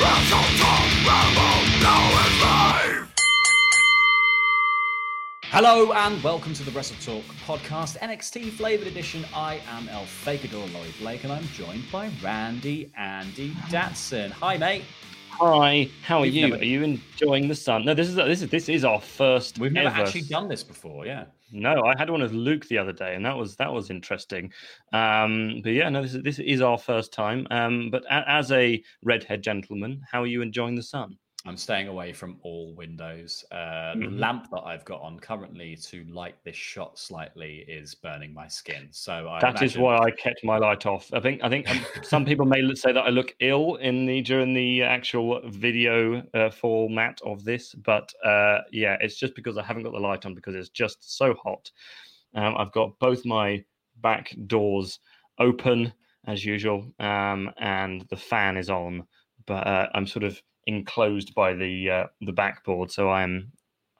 Wrestle Talk. Rebel. Now is live. Hello and welcome to the Wrestle Talk podcast, NXT flavored edition. I am El Fakador Laurie Blake, and I'm joined by Randy Andy Datson. Hi, mate. Hi, how are We've you? never- Are you enjoying the sun? No, this is this is this is our first. We've never ever- actually done this before, yeah. No, I had one with Luke the other day, and that was that was interesting. Um, but yeah, no, this is this is our first time. Um, but a, as a redhead gentleman, how are you enjoying the sun? I'm staying away from all windows. Uh, The Mhm. lamp that I've got on currently to light this shot slightly is burning my skin. So I That is imagine- why I kept my light off. I think I think um, some people may say that I look ill in the during the actual video uh, format of this, but uh, yeah, it's just because I haven't got the light on because it's just so hot. Um, I've got both my back doors open as usual, um, and the fan is on, but uh, I'm sort of enclosed by the uh, the backboard, so I'm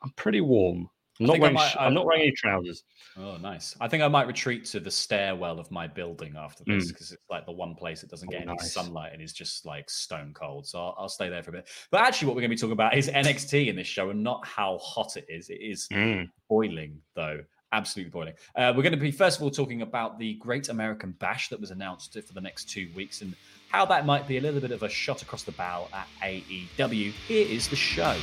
I'm pretty warm. I'm not think I wearing might- I- I'm not wearing any trousers. Oh, nice. I think I might retreat to the stairwell of my building after this Mm. because it's like the one place that doesn't get Oh, any nice. sunlight and is just like stone cold. So I'll, I'll stay there for a bit. But actually, what we're going to be talking about is NXT in this show and not how hot it is. It is Mm. boiling, though. Absolutely boiling. Uh, we're going to be, first of all, talking about the Great American Bash that was announced for the next two weeks and how that might be a little bit of a shot across the bow at AEW. Here is the show.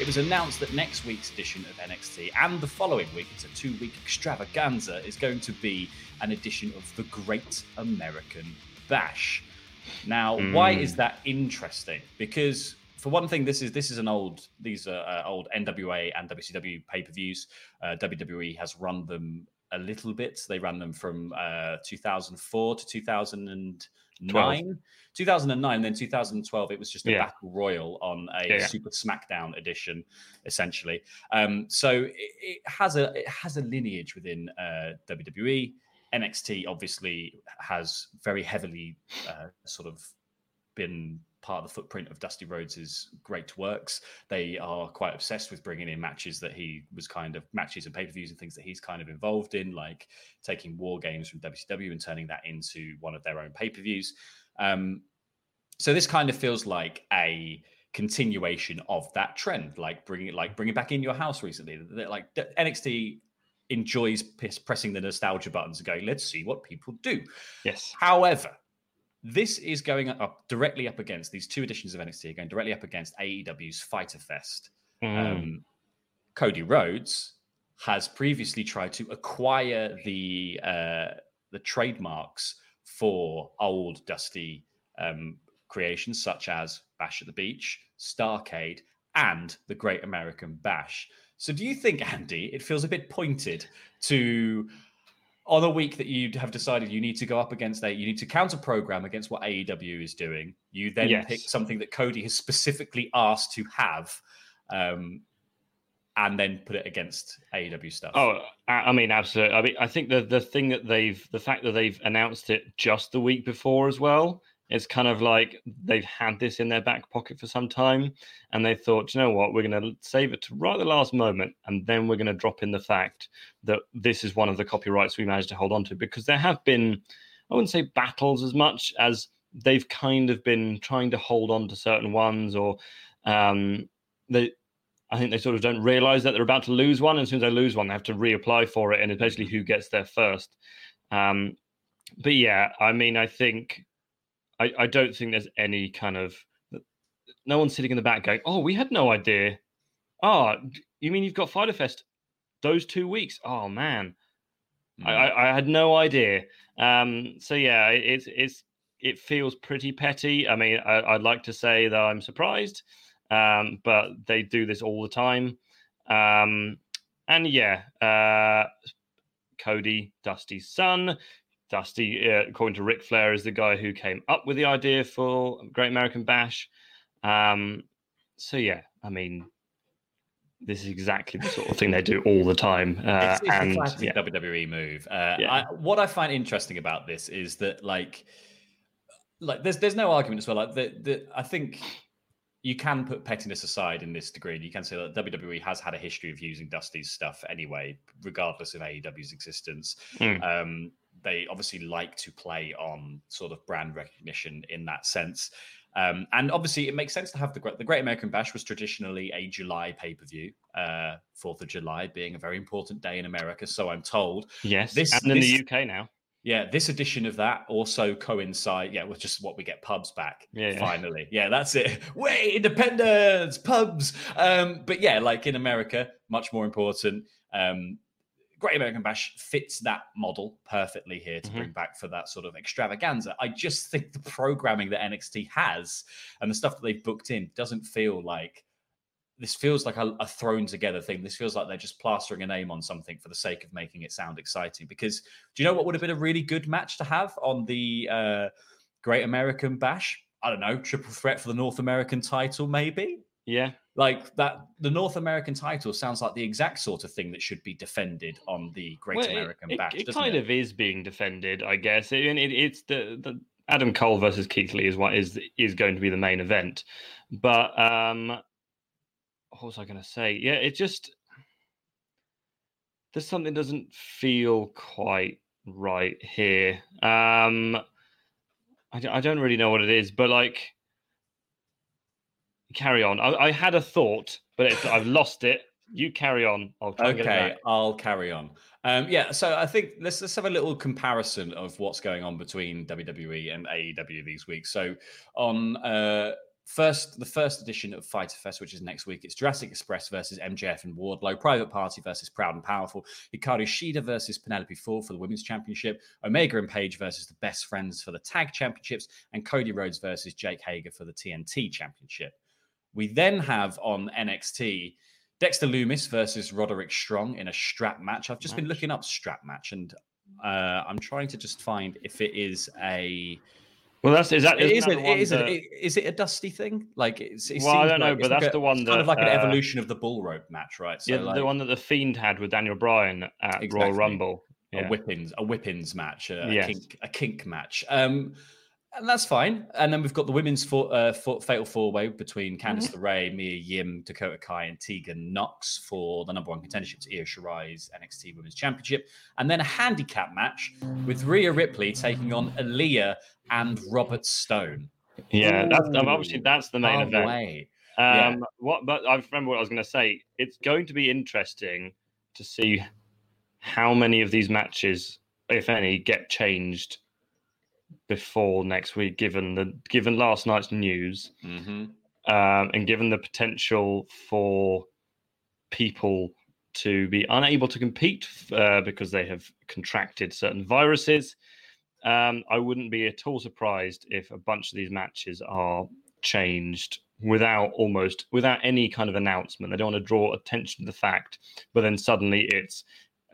It was announced that next week's edition of NXT and the following week, it's a two week extravaganza, is going to be an edition of the Great American Bash. Now, why hmm. is that interesting? Because for one thing, this is this is an old these are uh, old NWA and WCW pay per views. Uh, WWE has run them a little bit. They ran them from uh, 2004 to 2009. 2009, then 2012, it was just a Yeah. battle royal on a Yeah, yeah. Super SmackDown edition, essentially. Um, so it, it has a it has a lineage within uh, WWE. NXT obviously has very heavily uh, sort of been part of the footprint of Dusty Rhodes' great works. They are quite obsessed with bringing in matches that he was kind of matches and pay per views and things that he's kind of involved in, like taking war games from WCW and turning that into one of their own pay per views. Um, so this kind of feels like a continuation of that trend, like bringing it, like bringing back in your house recently. That, Like NXT enjoys piss, pressing the nostalgia buttons and going, let's see what people do. Yes. However, this is going up directly up against these two editions of NXT, going directly up against AEW's Fighter Fest. Mm. Um, Cody Rhodes has previously tried to acquire the uh, the trademarks for old Dusty um, creations such as Bash at the Beach, Starcade, and the Great American Bash. So, do you think, Andy, it feels a bit pointed to on a week that you have decided you need to go up against a, you need to counter program against what AEW is doing. You then Yes. pick something that Cody has specifically asked to have, um, and then put it against AEW stuff. Oh, I I mean, absolutely. I mean, I think the the thing that they've the fact that they've announced it just the week before as well is kind of like they've had this in their back pocket for some time, and they thought, you know what, we're going to save it to right the last moment, and then we're going to drop in the fact that this is one of the copyrights we managed to hold on to because there have been, I wouldn't say battles as much as they've kind of been trying to hold on to certain ones or um, they I think they sort of don't realize that they're about to lose one. And as soon as they lose one, they have to reapply for it. And it's basically who gets there first. Um, but yeah, I mean, I think, I, I don't think there's any kind of, no one's sitting in the back going, oh, we had no idea. Oh, you mean you've got Fighter Fest those two weeks? Oh, man. I, I, I had no idea. Um, so yeah, it- it's, it's, it feels pretty petty. I mean, I, I'd like to say that I'm surprised um, but they do this all the time. Um, and yeah, uh, Cody, Dusty's son. Dusty, uh, according to Ric Flair, is the guy who came up with the idea for Great American Bash. Um, so yeah, I mean, this is exactly the sort of thing they do all the time. Uh, it's, it's and a classic yeah, WWE move. Uh, Yeah. I, what I find interesting about this is that, like, like there's there's no argument as well. Like, the, the I think you can put pettiness aside in this degree. and You can say that WWE has had a history of using Dusty's stuff anyway, regardless of AEW's existence. Mm. Um, they obviously like to play on sort of brand recognition in that sense. Um, and obviously, it makes sense to have the Great, the Great American Bash was traditionally a July pay per view, uh, Fourth of July being a very important day in America, so I'm told. yes, this- and in this- the UK now. Yeah, this edition of that also coincide, yeah, with just what we get pubs back. Yeah, yeah. finally, yeah, that's it. Way independence, pubs. Um, but yeah, like in America, much more important. Um, Great American Bash fits that model perfectly here to Mhm. bring back for that sort of extravaganza. I just think the programming that NXT has and the stuff that they've booked in doesn't feel like this feels like a, a thrown together thing. This feels like they're just plastering a name on something for the sake of making it sound exciting. Because do you know what would have been a really good match to have on the uh, Great American Bash? I don't know, triple threat for the North American title, maybe. Yeah, Like that, the North American title sounds like the exact sort of thing that should be defended on the Great Well, American it, Bash. It, doesn't kind it? of is being defended, I guess. I mean, it, it's the, the Adam Cole versus Keith Lee is what is is going to be the main event. But um, what was I going to say? Yeah, it just there's something doesn't feel quite right here. Um, I don't really know what it is, but like, carry on. I, I had a thought, but I've lost it. You carry on. I'll try and get it Okay. I'll carry on. Um, yeah, so I think let's let's have a little comparison of what's going on between WWE and AEW these weeks. So on uh, first the first edition of Fighter Fest, which is next week, it's Jurassic Express versus MJF and Wardlow, Private Party versus Proud and Powerful, Hikaru Shida versus Penelope Ford for the Women's Championship, Omega and Page versus the Best Friends for the Tag Championships, and Cody Rhodes versus Jake Hager for the TNT Championship. We then have on NXT Dexter Lumis versus Roderick Strong in a strap match. I've just been looking up strap match and uh, I'm trying to just find if it is a. Well, that's is that It is, isn't a, that the one it is, a, that- it- is it a dusty thing? Like it's. It Well, I don't know, like- but it's like that's a- the one it's kind of like an uh, evolution of the bull rope match, right? So yeah, like the one that the Fiend had with Daniel Bryan at Exactly. Royal Rumble. a whippings, a whippings match, a, Yes. a kink, a kink match. Um, and that's fine. And then we've got the women's four, uh, four, fatal four way between Candice LeRae, Mia Yim, Dakota Kai, and Tegan Nox for the number one contendership to Io Shirai's NXT Women's Championship. And then a handicap match with Rhea Ripley taking on Aliyah and Robert Stone. Yeah, that's um, obviously that's the main Can't event. wait. Um, Yeah. What? But I remember what I was going to say. It's going to be interesting to see how many of these matches, if any, get changed before next week. Given the given last night's news, hmm um, and given the potential for people to be unable to compete uh, because they have contracted certain viruses, um, I wouldn't be at all surprised if a bunch of these matches are changed without almost without any kind of announcement. They don't want to draw attention to the fact, but then suddenly it's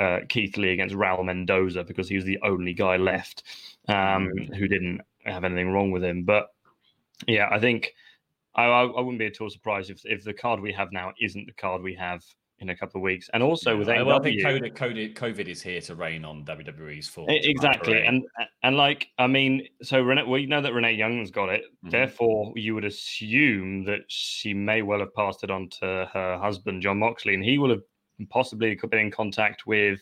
uh, Keith Lee against Raul Mendoza because he was the only guy left um, Mm. who didn't have anything wrong with him. But yeah, I think I, I wouldn't be at all surprised if if the card we have now isn't the card we have in a couple of weeks. And also with Yeah, AEW, well, I think COVID, COVID, COVID is here to rain on WWE's form. Exactly, and and like I mean, so Renee, we know that Renee Young's got it. Mhm. Therefore, you would assume that she may well have passed it on to her husband, Jon Moxley, and he will have possibly could be in contact with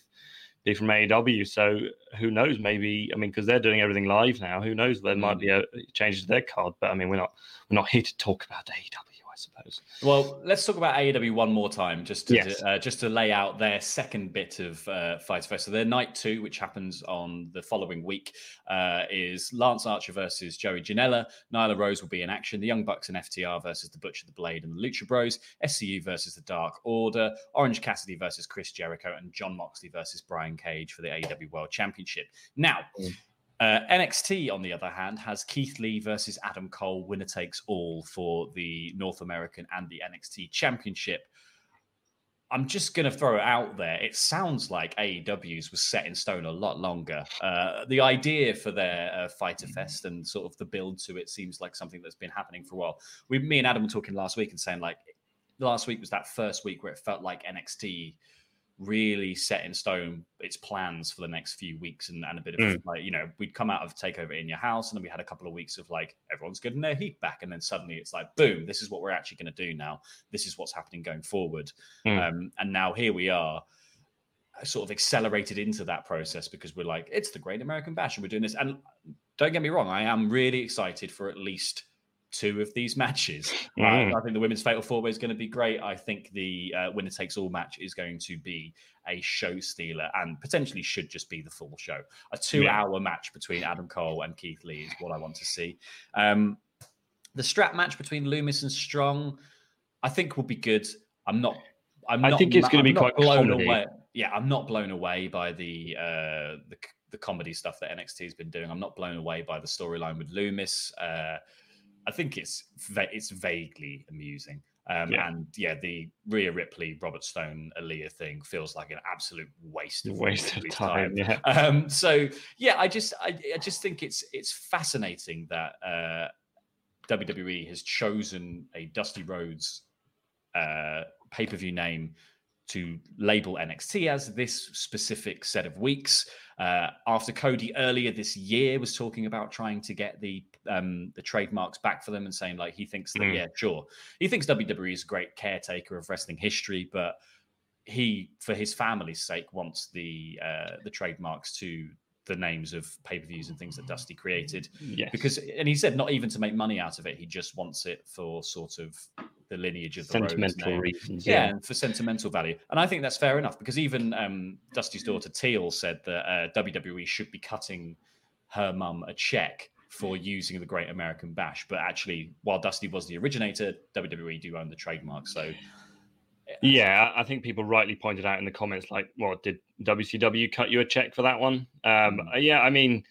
people from AEW. So who knows? Maybe I mean, because they're doing everything live now. Who knows? There might mm. be a change to their card, but I mean, we're not we're not here to talk about AEW, suppose. Well, let's talk about AEW one more time, just to Yes. uh, just to lay out their second bit of uh, Fight Fest. So their night two, which happens on the following week, uh, is Lance Archer versus Joey Janela. Nyla Rose will be in action. The Young Bucks and FTR versus the Butcher, the Blade, and the Lucha Bros. SCU versus the Dark Order. Orange Cassidy versus Chris Jericho, and Jon Moxley versus Brian Cage for the AEW World Championship. Now. Uh, NXT, on the other hand, has Keith Lee versus Adam Cole, winner takes all for the North American and the NXT Championship. I'm just going to throw it out there. It sounds like AEW's was set in stone a lot longer. Uh, the idea for their uh, Fighter Fest and sort of the build to it seems like something that's been happening for a while. We, me and Adam were talking last week and saying like last week was that first week where it felt like NXT really set in stone its plans for the next few weeks and, and a bit of Mm. like you know we'd come out of takeover in your house and then we had a couple of weeks of like everyone's getting their heat back and then suddenly it's like boom this is what we're actually going to do now this is what's happening going forward Mm. um, and now here we are uh, sort of accelerated into that process because we're like it's the great american bash and we're doing this and don't get me wrong i am really excited for at least two of these matches Uh, Mm. I think the women's fatal four way is going to be great. I think the uh, winner takes all match is going to be a show stealer and potentially should just be the full show. A two hour match between Adam Cole and Keith Lee is what I want to see. Um, the strap match between Lumis and Strong, I think will be good. I'm not. I'm I not, think it's gonna be quite blown comedy. away. Yeah, I'm not blown away by the uh, the the comedy stuff that NXT has been doing. I'm not blown away by the storyline with Lumis. Uh, I think it's it's vaguely amusing. Um, Yeah. And yeah, the Rhea Ripley, Robert Stone, Aliyah thing feels like an absolute waste of Waste of everybody's time, yeah. Um, so yeah, I just I, I just think it's it's fascinating that uh, WWE has chosen a Dusty Rhodes uh, pay per view name to label NXT as this specific set of weeks. Uh, after Cody earlier this year was talking about trying to get the um, the trademarks back for them and saying like he thinks that Mm. yeah sure he thinks WWE is a great caretaker of wrestling history, but he for his family's sake wants the uh, the trademarks to the names of pay per views and things that Dusty created Yes. because and he said not even to make money out of it he just wants it for sort of the lineage of the Sentimental reasons, yeah, yeah. and for sentimental value and i think that's fair enough because even um, dusty's daughter Teil said that uh, wwe should be cutting her mum a check for using the great american bash but actually while dusty was the originator wwe do own the trademark so Yeah, I think people rightly pointed out in the comments, like, "What did WCW cut you a check for that one?" Um, Mm. yeah, I mean,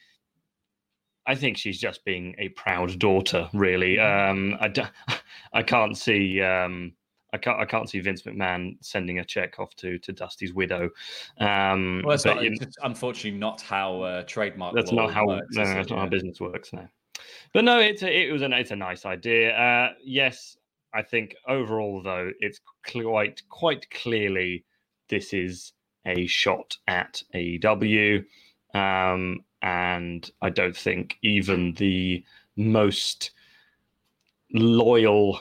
I think she's just being a proud daughter, really. Um, I, d- I can't see, um, I can't, I can't see Vince McMahon sending a check off to to Dusty's widow. Um, well that's but not, unfortunately not how uh, trademark that's not how works, no, is no, it? that's not how business works now. But no, it's a, it was a it's a nice idea. Uh, yes, I think overall though, it's quite quite clearly this is a shot at AEW, um, and I don't think even the most loyal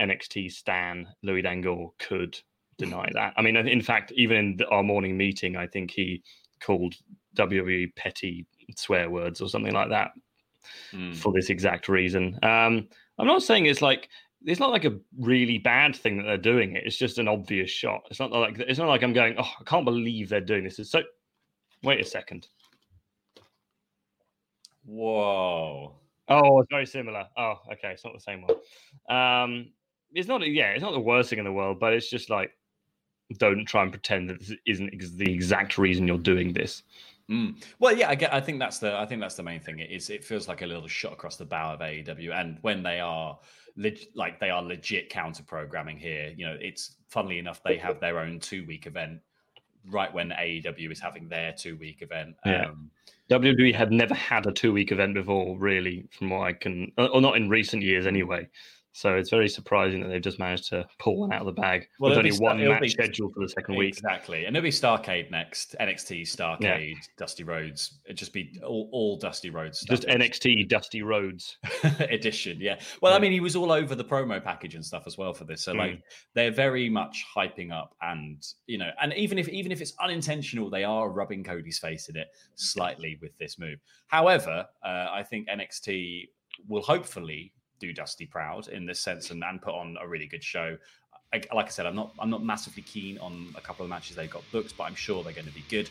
NXT stan Louis Dangoor could deny that. I mean, in fact, even in the, our morning meeting, I think he called WWE petty swear words or something like that Mm. for this exact reason. Um, I'm not saying it's like it's not like a really bad thing that they're doing it. It's just an obvious shot. It's not like it's not like I'm going, oh, I can't believe they're doing this. It's so. Wait a second. whoa Oh, it's very similar. Oh, okay, it's not the same one. Um, it's not. Yeah, it's not the worst thing in the world, but it's just like, don't try and pretend that this isn't the exact reason you're doing this. Mm. Well, yeah, I get. I think that's the. I think that's the main thing. It is. It feels like a little shot across the bow of AEW, and when they are leg, like they are legit counter programming here. You know, it's funnily enough they have their own two week event right when AEW is having their two week event. Yeah. Um, WWE had never had a two week event before, really, from what I can, or not in recent years anyway. So it's very surprising that they've just managed to pull one out of the bag. Well, With only be one match be- scheduled for the second week. Exactly. And it'll be Starcade next. NXT Starcade, Dusty Rhodes. It'd just be all, all Dusty Rhodes. Just NXT Dusty Rhodes. edition. Yeah. Well, I mean, he was all over the promo package and stuff as well for this. So Mm. like they're very much hyping up and you know, and even if even if it's unintentional, they are rubbing Cody's face in it slightly with this move. However, uh, I think NXT will hopefully do Dusty proud in this sense and, and put on a really good show. I, like I said, I'm not I'm not massively keen on a couple of matches they've got booked, but I'm sure they're going to be good.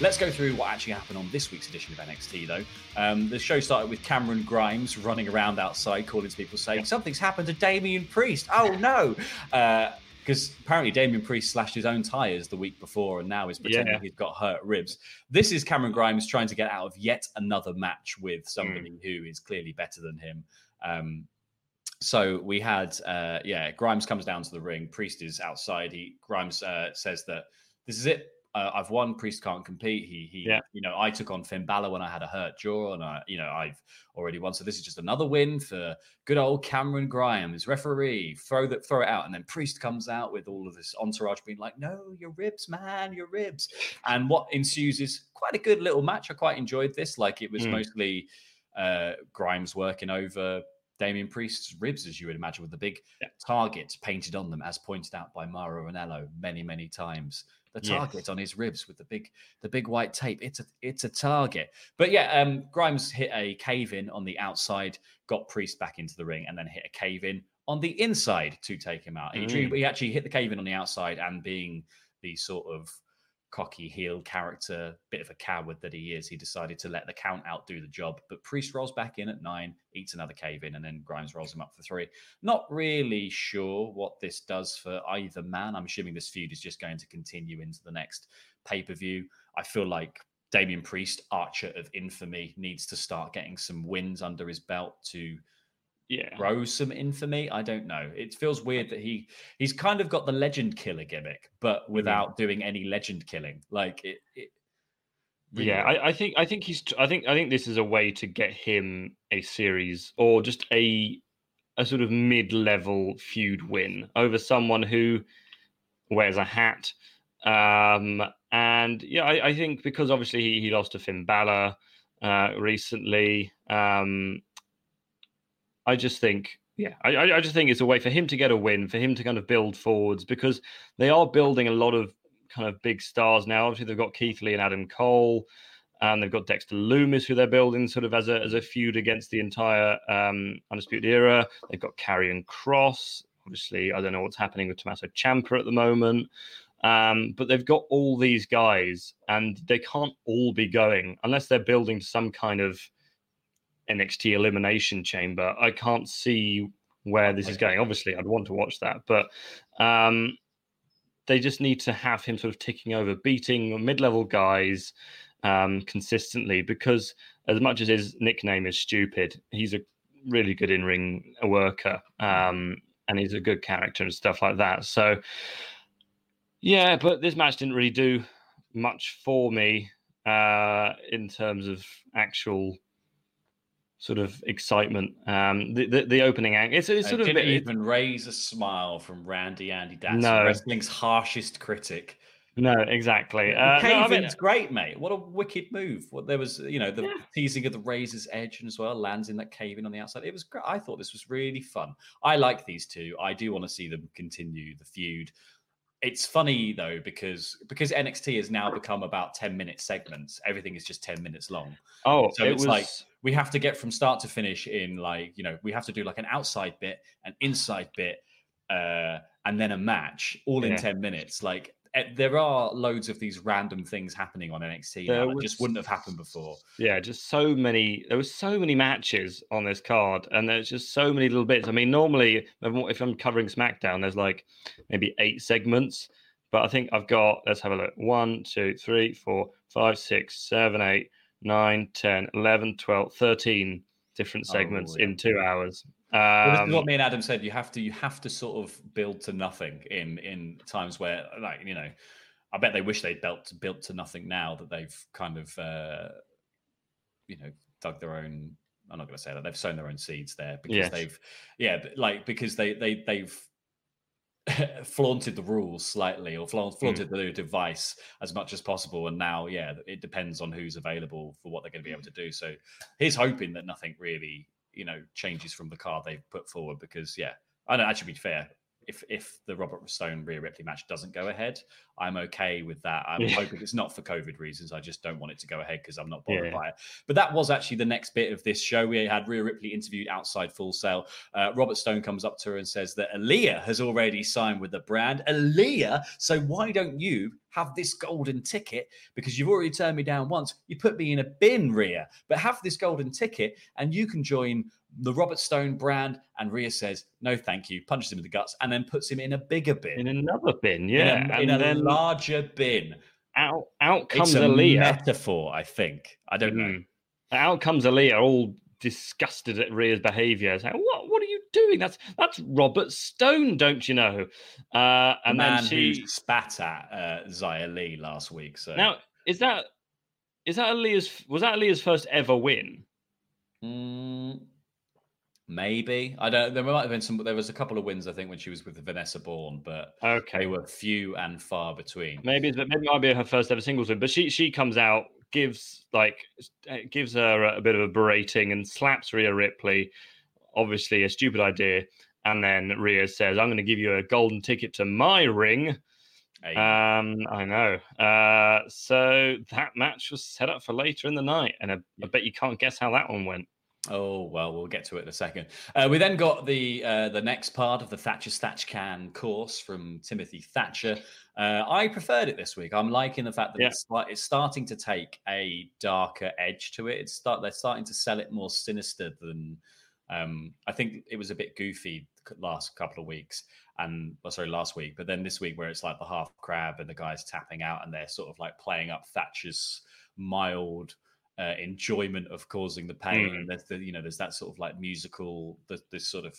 Let's go through what actually happened on this week's edition of NXT, though. Um, the show started with Cameron Grimes running around outside, calling to people saying, Something's happened to Damian Priest. Oh, no. Because apparently Damian Priest slashed his own tires the week before and now is pretending Yeah. he's got hurt ribs. This is Cameron Grimes trying to get out of yet another match with somebody who is clearly better than him. Um, so we had, uh, yeah, Grimes comes down to the ring. Priest is outside. He Grimes uh, says that this is it. Uh, I've won. Priest can't compete. He, he, Yeah. you know, I took on Finn Balor when I had a hurt jaw, and I, you know, I've already won. So this is just another win for good old Cameron Grimes, referee. Throw that, throw it out, and then Priest comes out with all of this entourage being like, "No, your ribs, man, your ribs." And what ensues is quite a good little match. I quite enjoyed this. Like it was Mm. mostly uh, Grimes working over Damian Priest's ribs, as you would imagine, with the big targets painted on them, as pointed out by Mauro Ranallo many, many times. Yes. target on his ribs with the big, the big white tape. It's a, it's a target. But yeah, um, Grimes hit a cave in on the outside, got Priest back into the ring, and then hit a cave in on the inside to take him out. He, drew, Mm. he actually hit the cave in on the outside, and being the sort of cocky heel character, bit of a coward that he is, he decided to let the count out do the job. But Priest rolls back in at nine, eats another cave in, and then Grimes rolls him up for three. Not really sure what this does for either man. I'm assuming this feud is just going to continue into the next pay per view. I feel like Damian Priest, Archer of Infamy, needs to start getting some wins under his belt to yeah. grow some infamy. I don't know. It feels weird that he he's kind of got the legend killer gimmick, but without doing any legend killing. Like it. it really yeah. I, I think I think he's I think I think this is a way to get him a series or just a a sort of mid-level feud win over someone who wears a hat. Um, and yeah, I, I think because obviously he, he lost to Finn Balor uh, recently. Um, I just think yeah, I, I just think it's a way for him to get a win, for him to kind of build forwards because they are building a lot of kind of big stars now. Obviously, they've got Keith Lee and Adam Cole, and they've got Dexter Lumis, who they're building sort of as a as a feud against the entire um, Undisputed Era. They've got Karrion Kross. Obviously, I don't know what's happening with Tommaso Ciampa at the moment. Um, but they've got all these guys, and they can't all be going unless they're building some kind of NXT elimination chamber. I can't see where this is going. Obviously, I'd want to watch that, but um, they just need to have him sort of ticking over, beating mid-level guys um, consistently. Because as much as his nickname is stupid, he's a really good in-ring worker, um, and he's a good character and stuff like that. So, yeah, but this match didn't really do much for me uh, in terms of actual sort of excitement. Um, the, the, the opening act, it's, it's sort I of didn't bit, even raise a smile from Randy Andy Datson, No. wrestling's harshest critic. no, exactly. Uh, no, I mean, great, mate. What a wicked move! What there was, you know, the teasing of the razor's edge as well lands in that cave in on the outside. It was great. I thought this was really fun. I like these two. I do want to see them continue the feud. It's funny though because because NXT has now become about ten minute segments. Everything is just ten minutes long. oh, So it it's was like we have to get from start to finish in like you know we have to do like an outside bit, an inside bit, uh, and then a match all in ten minutes. Like eh, there are loads of these random things happening on NXT now that just wouldn't have happened before. yeah, just so many. There was so many matches on this card, and there's just so many little bits. I mean, normally if I'm covering SmackDown, there's like maybe eight segments, but I think I've got. Let's have a look. One, two, three, four, five, six, seven, eight, nine, 10, 11, 12, 13 different segments Oh, yeah. in two hours. Well, this Um, is what me and Adam said. You have to you have to sort of build to nothing in in times where like you know, I bet they wish they'd built built to nothing now that they've kind of uh, you know dug their own. I'm not going to say that they've sown their own seeds there because Yes. they've yeah like because they they they've flaunted the rules slightly or flaunt, mm. flaunted the device as much as possible and now yeah it depends on who's available for what they're going to be able mm. to do. So he's hoping that nothing really you know changes from the card they've put forward because yeah i don't actually be fair if if the robert stone Rhea ripley match doesn't go ahead i'm okay with that. I'm Yeah. hoping it's not for covid reasons i just don't want it to go ahead because i'm not bothered Yeah. by it. But that was actually the next bit of this show. We had Rhea ripley interviewed outside full sail. Uh, robert stone comes up to her and says that Aliyah has already signed with the brand. Aliyah so why don't you have this golden ticket? Because you've already turned me down once. You put me in a bin Rhea but have this golden ticket and you can join the Robert Stone brand and Rhea says no thank you punches him in the guts and then puts him in a bigger bin in another bin, in yeah, a, in a then larger bin out out comes it's a Aliyah. metaphor I think I don't know Mm. Out comes Aliyah, all disgusted at Rhea's behaviour. Saying, "What? What are you doing? That's that's Robert Stone, don't you know?" Uh, the and man then she spat at uh, Zaya Lee last week so now is that is that Aliyah's was that Aliyah's first ever win? Mm, maybe I don't. There might have been some. There was a couple of wins I think when she was with Vanessa Borne, but Okay, they were few and far between. maybe it's, maybe it might be her first ever singles win. But she she comes out, gives like uh, gives her a, a bit of a berating and slaps Rhea Ripley. Obviously, a stupid idea. And then Rhea says, "I'm going to give you a golden ticket to my ring." Hey, Um, I know. Uh, so that match was set up for later in the night, and I, I bet you can't guess how that one went. Oh well, we'll get to it in a second. Uh, we then got the uh, the next part of the Thatch as Thatch Can course from Timothy Thatcher. Uh, I preferred it this week. I'm liking the fact that Yeah. it's, like- it's starting to take a darker edge to it. It's start they're starting to sell it more sinister than um, I think it was a bit goofy last couple of weeks and well, sorry last week, but then this week where it's like the half crab and the guys tapping out and they're sort of like playing up Thatcher's mild uh, enjoyment of causing the pain. Mm. And there's the, you know, there's that sort of like musical, the, this sort of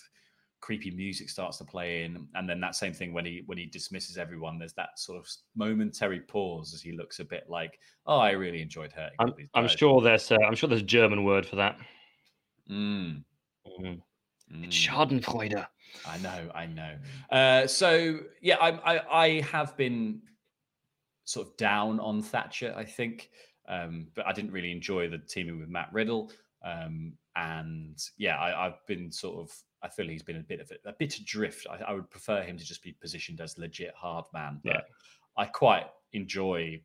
creepy music starts to play in, and then that same thing when he when he dismisses everyone. There's that sort of momentary pause as he looks a bit like, "Oh, I really enjoyed hurting." I'm, these I'm sure there's uh, I'm sure there's a German word for that. Mm, Mm. mm. Schadenfreude. I know, I know. Uh, so yeah, I, I I have been sort of down on Thatcher. I think, um, but I didn't really enjoy the teaming with Matt Riddle. Um, and yeah, I, I've been sort of. I feel he's been a bit of a, a bit adrift. I, I would prefer him to just be positioned as legit hard man. But Yeah. I quite enjoy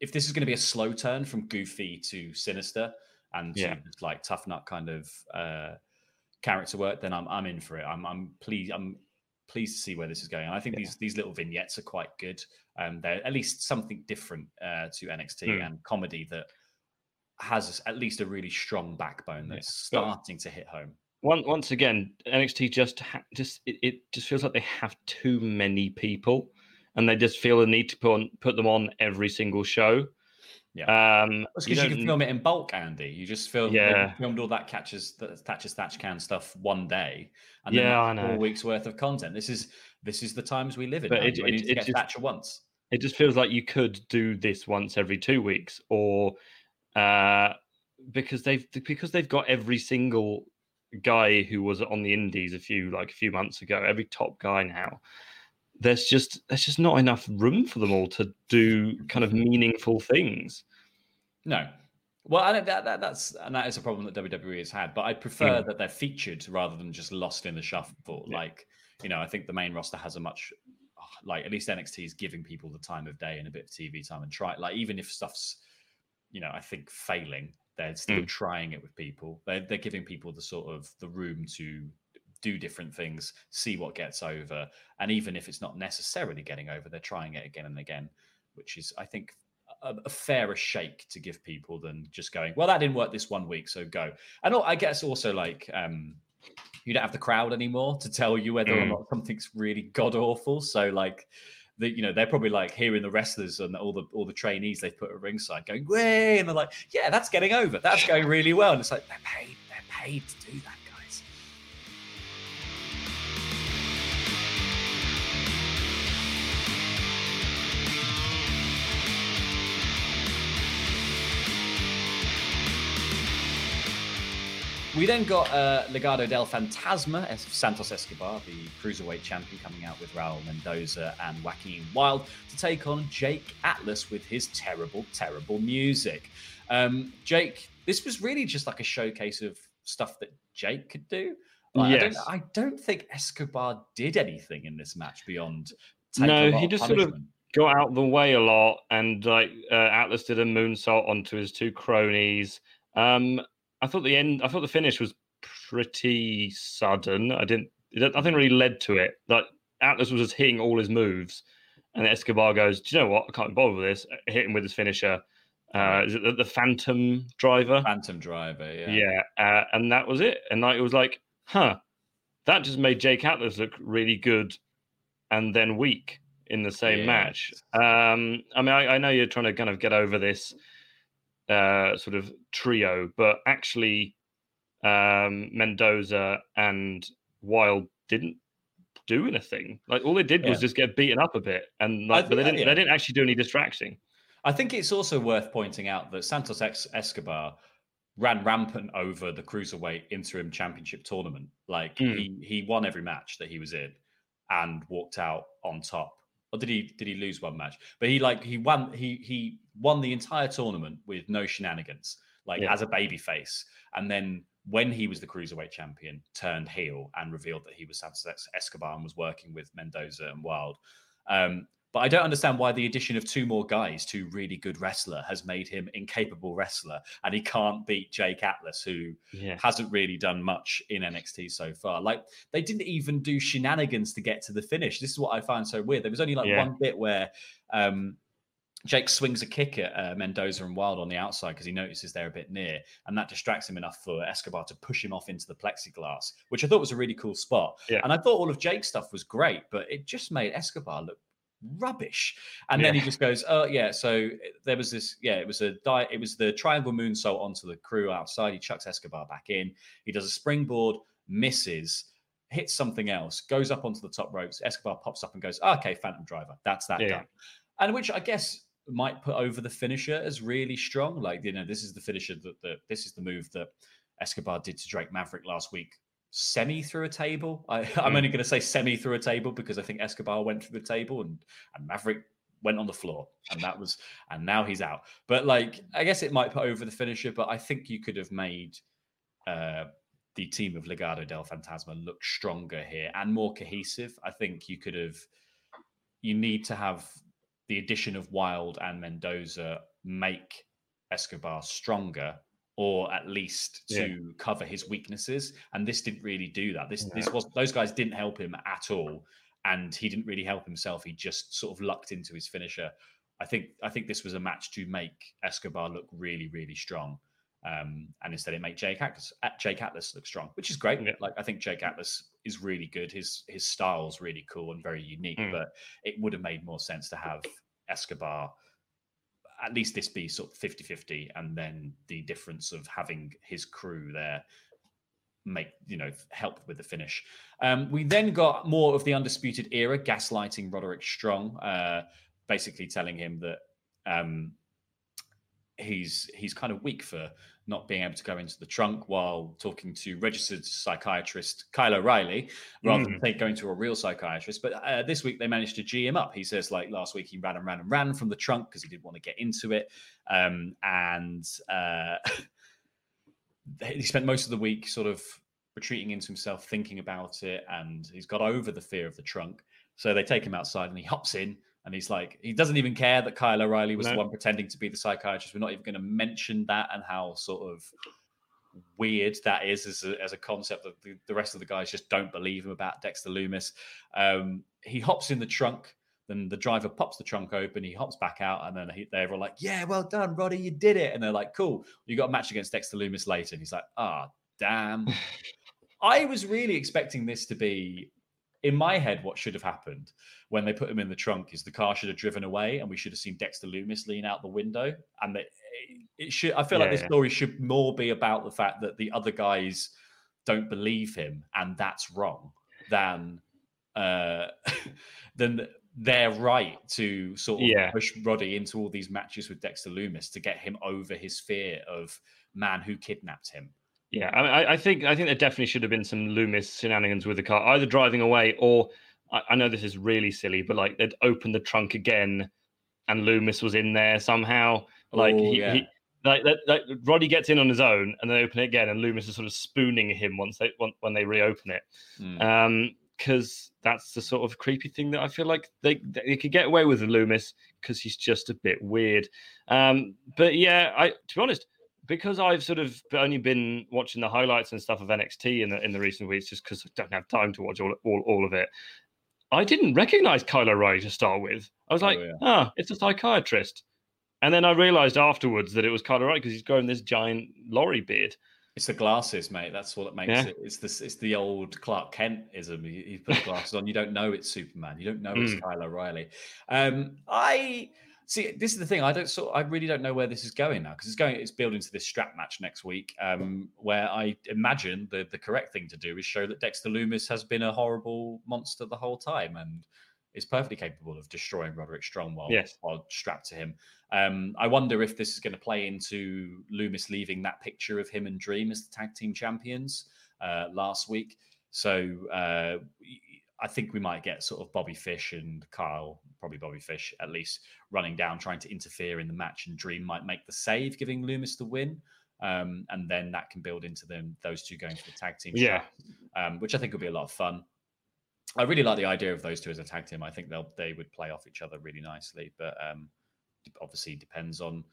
if this is going to be a slow turn from goofy to sinister and Yeah. just like tough nut kind of uh, character work, then I'm I'm in for it. I'm I'm pleased. I'm pleased to see where this is going. And I think these these little vignettes are quite good. Um, they're at least something different uh, to NXT Hmm. and comedy that has at least a really strong backbone that's But- starting to hit home. One, once again, NXT just ha- just it, it just feels like they have too many people, and they just feel the need to put on, put them on every single show. Yeah, um, That's because you, can film it in bulk, Andy. You just film, Yeah. filmed all that catches, that Thatcher Thatch can stuff one day, and then Yeah, that's I know. four weeks worth of content. This is this is the times we live in. But man. it- You only it- need to it get just- Thatcher once. It just feels like you could do this once every two weeks, or uh, because they've because they've got every single guy who was on the Indies a few like a few months ago, every top guy now. There's just there's just not enough room for them all to do kind of meaningful things. No. Well, I that, that, that's and that is a problem that WWE has had. But I prefer Mm. that they're featured rather than just lost in the shuffle. Like, you know, I think the main roster has a much like at least NXT is giving people the time of day and a bit of TV time and try like even if stuff's you know I think failing, they're still Mm. trying it with people. They're they're giving people the sort of the room to do different things, see what gets over, and even if it's not necessarily getting over, they're trying it again and again, which is I think a, a fairer shake to give people than just going, well, that didn't work this one week, so go. And I guess also like um, you don't have the crowd anymore to tell you whether or Mm. not something's really god awful. So like the you know they're probably like hearing the wrestlers and all the all the trainees they've put at ringside going way, and they're like, yeah, that's getting over, that's going really well, and it's like they're paid, they're paid to do that, We then got uh, Legado del Fantasma, as Santos Escobar, the cruiserweight champion, coming out with Raul Mendoza and Joaquin Wild to take on Jake Atlas with his terrible, terrible music. Um, Jake, this was really just like a showcase of stuff that Jake could do. Like, Yes. I, don't, I don't think Escobar did anything in this match beyond No, he just sort of got out the way a lot, and like uh, Atlas did a moonsault onto his two cronies. Um, I thought the end, I thought the finish was pretty sudden. I didn't, nothing really led to it. Like Atlas was just hitting all his moves, and Escobar goes, "Do you know what? I can't bother with this." Hit him with his finisher. Uh, is it the, the Phantom Driver? Phantom Driver, yeah. Yeah, uh, and that was it. And like, it was like, huh, that just made Jake Atlas look really good and then weak in the same Yeah. match. Um, I mean, I, I know you're trying to kind of get over this uh, sort of trio, but actually, um, Mendoza and Wild didn't do anything. Like all they did was just get beaten up a bit, and like, but they didn't. yeah. They didn't actually do any distracting. I think it's also worth pointing out that Santos Ex- Escobar ran rampant over the cruiserweight interim championship tournament. Like Mm. he he won every match that he was in and walked out on top. Or did he did he lose one match? But he like he won he he won the entire tournament with no shenanigans, like Yeah. as a baby face. And then when he was the cruiserweight champion, turned heel and revealed that he was Santos Escobar and was working with Mendoza and Wild. Um, but I don't understand why the addition of two more guys to really good wrestler has made him incapable wrestler, and he can't beat Jake Atlas, who Yeah. hasn't really done much in NXT so far. Like they didn't even do shenanigans to get to the finish. This is what I find so weird. There was only like Yeah. one bit where um, Jake swings a kick at uh, Mendoza and Wild on the outside because he notices they're a bit near, and that distracts him enough for Escobar to push him off into the plexiglass, which I thought was a really cool spot. Yeah. And I thought all of Jake's stuff was great, but it just made Escobar look rubbish. And then he just goes, "Oh yeah." So there was this, yeah, it was a die. It was the triangle moonsault onto the crew outside. He chucks Escobar back in. He does a springboard, misses. Hits something else, goes up onto the top ropes. Escobar pops up and goes, "Okay, Phantom Driver, that's that Yeah. done." and which I guess might put over the finisher as really strong. Like you know, this is the finisher that, that this is the move that Escobar did to Drake Maverick last week. Semi through a table. I, I'm Mm. only going to say semi through a table because I think Escobar went through the table and and Maverick went on the floor, and that was, and now he's out. But like, I guess it might put over the finisher, but I think you could have made uh, the team of Legado del Fantasma look stronger here and more cohesive. I think you could have. You need to have the addition of Wild and Mendoza make Escobar stronger or at least to yeah. cover his weaknesses. And this didn't really do that. This this was those guys didn't help him at all, and he didn't really help himself. He just sort of lucked into his finisher. I think I think this was a match to make Escobar look really really strong. Um, and instead it made Jake Atlas, Jake Atlas look strong, which is great. Yeah. Like I think Jake Atlas is really good. His his style's really cool and very unique. Mm. But it would have made more sense to have Escobar at least this be sort of 50 50 and then the difference of having his crew there make you know help with the finish. Um, we then got more of the undisputed era gaslighting roderick strong uh, basically telling him that um, he's he's kind of weak for not being able to go into the trunk while talking to registered psychiatrist Kyle O'Reilly rather mm. than going to a real psychiatrist. But uh, this week they managed to G him up. He says like last week he ran and ran and ran from the trunk because he didn't want to get into it, um, and uh, he spent most of the week sort of retreating into himself, thinking about it, and he's got over the fear of the trunk. So they take him outside and he hops in and he's like, he doesn't even care that Kyle O'Reilly was no. the one pretending to be the psychiatrist. We're not even going to mention that and how sort of weird that is as a, as a concept that the, the, rest of the guys just don't believe him about Dexter Lumis. Um, he hops in the trunk. Then the driver pops the trunk open. He hops back out, and then he, they're all like, "Yeah, well done, Roddy, you did it." And they're like, "Cool, you got a match against Dexter Lumis later." And he's like, "Ah, oh, damn." I was really expecting this to be in my head, what should have happened when they put him in the trunk is the car should have driven away, and we should have seen Dexter Lumis lean out the window. And it, it should. I feel yeah, like this yeah. story should more be about the fact that the other guys don't believe him, and that's wrong. Than uh, than they're right to sort of yeah. push Roddy into all these matches with Dexter Lumis to get him over his fear of man who kidnapped him. Yeah, I, mean, I, think I think there definitely should have been some Lumis shenanigans with the car, either driving away or I, I know this is really silly, but like they'd open the trunk again, and Lumis was in there somehow. Like Ooh, he, yeah. he, like, like, Roddy gets in on his own, and they open it again, and Lumis is sort of spooning him once they when they reopen it. Mm. Um, because that's the sort of creepy thing that I feel like they they could get away with Lumis because he's just a bit weird. Um, but yeah, I to be honest, because I've sort of only been watching the highlights and stuff of NXT in the in the recent weeks, just because I don't have time to watch all all, all of it. I didn't recognize Kyle O'Reilly to start with. I was oh, like, oh, yeah. ah, it's a psychiatrist. And then I realized afterwards that it was Kyle O'Reilly because he's growing this giant lorry beard. It's the glasses, mate. That's what it makes yeah. it. It's the it's the old Clark Kent ism. You, you put glasses on, you don't know it's Superman. You don't know it's mm. Kyle O'Reilly. Um, I See, this is the thing. I don't sort. I really don't know where this is going now because it's going. It's building to this strap match next week, um, where I imagine the the correct thing to do is show that Dexter Lumis has been a horrible monster the whole time and is perfectly capable of destroying Roderick Strong while, yes. while strapped to him. Um, I wonder if this is going to play into Lumis leaving that picture of him and Dream as the tag team champions uh, last week. So uh, I think we might get sort of Bobby Fish and Kyle, probably Bobby Fish at least, running down, trying to interfere in the match, and Dream might make the save, giving Lumis the win. Um, and then that can build into them those two going for the tag team, yeah, um, which I think will be a lot of fun. I really like the idea of those two as a tag team. I think they'll they would play off each other really nicely, but um, obviously depends on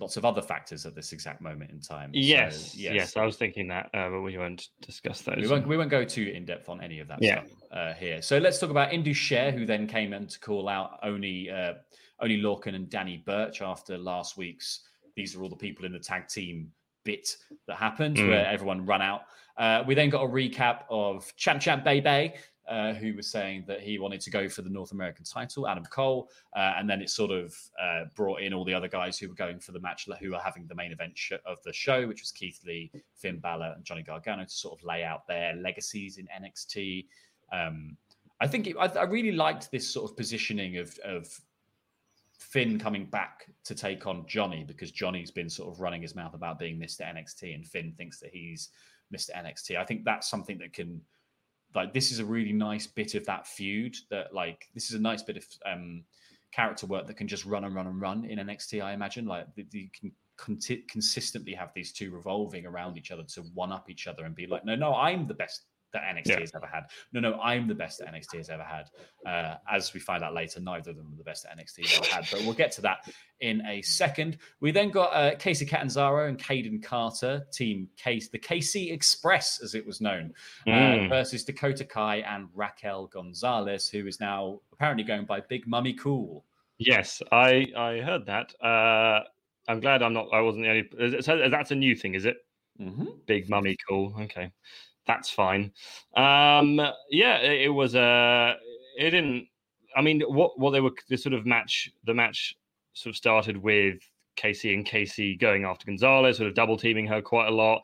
lots of other factors at this exact moment in time. Yes, so, yes, yes, I was thinking that, uh, but we won't discuss those. We won't, we won't go too in depth on any of that yeah. stuff uh, here. So let's talk about Indus Sher, who then came in to call out Oney uh, Oney Lorcan and Danny Burch after last week's. These are all the people in the tag team bit that happened, mm. where everyone ran out. Uh, we then got a recap of Champ Champ Baby uh, who was saying that he wanted to go for the North American title, Adam Cole, uh, and then it sort of uh, brought in all the other guys who were going for the match, who are having the main event sh- of the show, which was Keith Lee, Finn Balor, and Johnny Gargano to sort of lay out their legacies in NXT. Um, I think it, I, I, really liked this sort of positioning of, of Finn coming back to take on Johnny because Johnny's been sort of running his mouth about being Mr. NXT, and Finn thinks that he's Mr. NXT. I think that's something that can like this is a really nice bit of that feud that like this is a nice bit of um character work that can just run and run and run in NXT. I imagine like you can conti- consistently have these two revolving around each other to one up each other and be like, no, no, I'm the best that NXT yeah. has ever had. No, no, I'm the best that NXT has ever had. Uh, as we find out later, neither of them are the best that NXT has ever had. But we'll get to that in a second. We then got uh, Kacy Catanzaro and Kayden Carter, team Case, the KC Express, as it was known, uh, mm. uh, versus Dakota Kai and Raquel Gonzalez, who is now apparently going by Big Mummy Cool. Yes, I I heard that. Uh, I'm glad I'm not. I wasn't the only. So that's a new thing, is it? Mm-hmm. Big Mummy Cool. Okay that's fine. Um, yeah, it, it was a. Uh, it didn't. I mean, what what they were the sort of match. The match sort of started with Casey and Casey going after Gonzalez, sort of double teaming her quite a lot.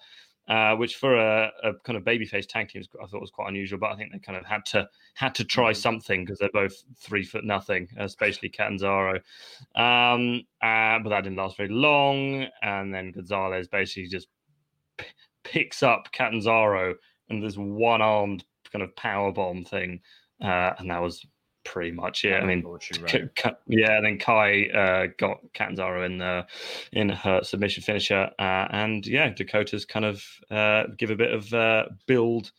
Uh, which for a, a, kind of babyface tag team, I thought was quite unusual. But I think they kind of had to had to try mm-hmm. something because they're both three foot nothing, especially Catanzaro. Um, uh, but that didn't last very long, and then Gonzalez basically just p- picks up Catanzaro and this one armed kind of power bomb thing, uh, and that was pretty much it. I mean, right. yeah. And then Kai uh, got Catanzaro in the in her submission finisher, uh, and yeah, Dakota's kind of uh, give a bit of uh, build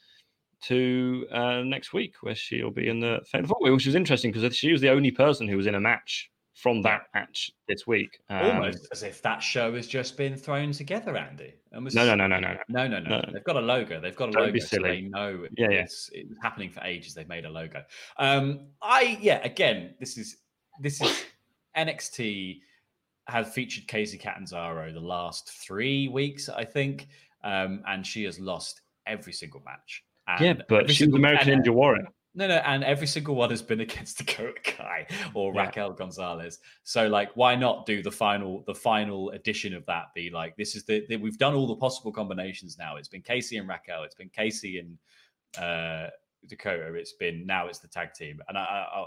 to uh, next week where she'll be in the Fatal Four, which was interesting because she was the only person who was in a match from that match this week. Um, Almost as if that show has just been thrown together, Andy. Almost, no, no, no, no, no, no, no, no, no. They've got a logo. They've got a Don't logo. Be silly. So they know yeah, it's, yeah. it's happening for ages. They've made a logo. Um, I yeah. Again, this is this is NXT has featured Kacy Catanzaro the last three weeks, I think, um, and she has lost every single match. And yeah, but she's American Ninja Warrior. No, no, and every single one has been against Dakota Kai or yeah. Raquel Gonzalez. So, like, why not do the final, the final edition of that? Be like, this is the, the we've done all the possible combinations now. It's been Kacy and Raquel. It's been Kacy and uh, Dakota. It's been now it's the tag team, and I, I, I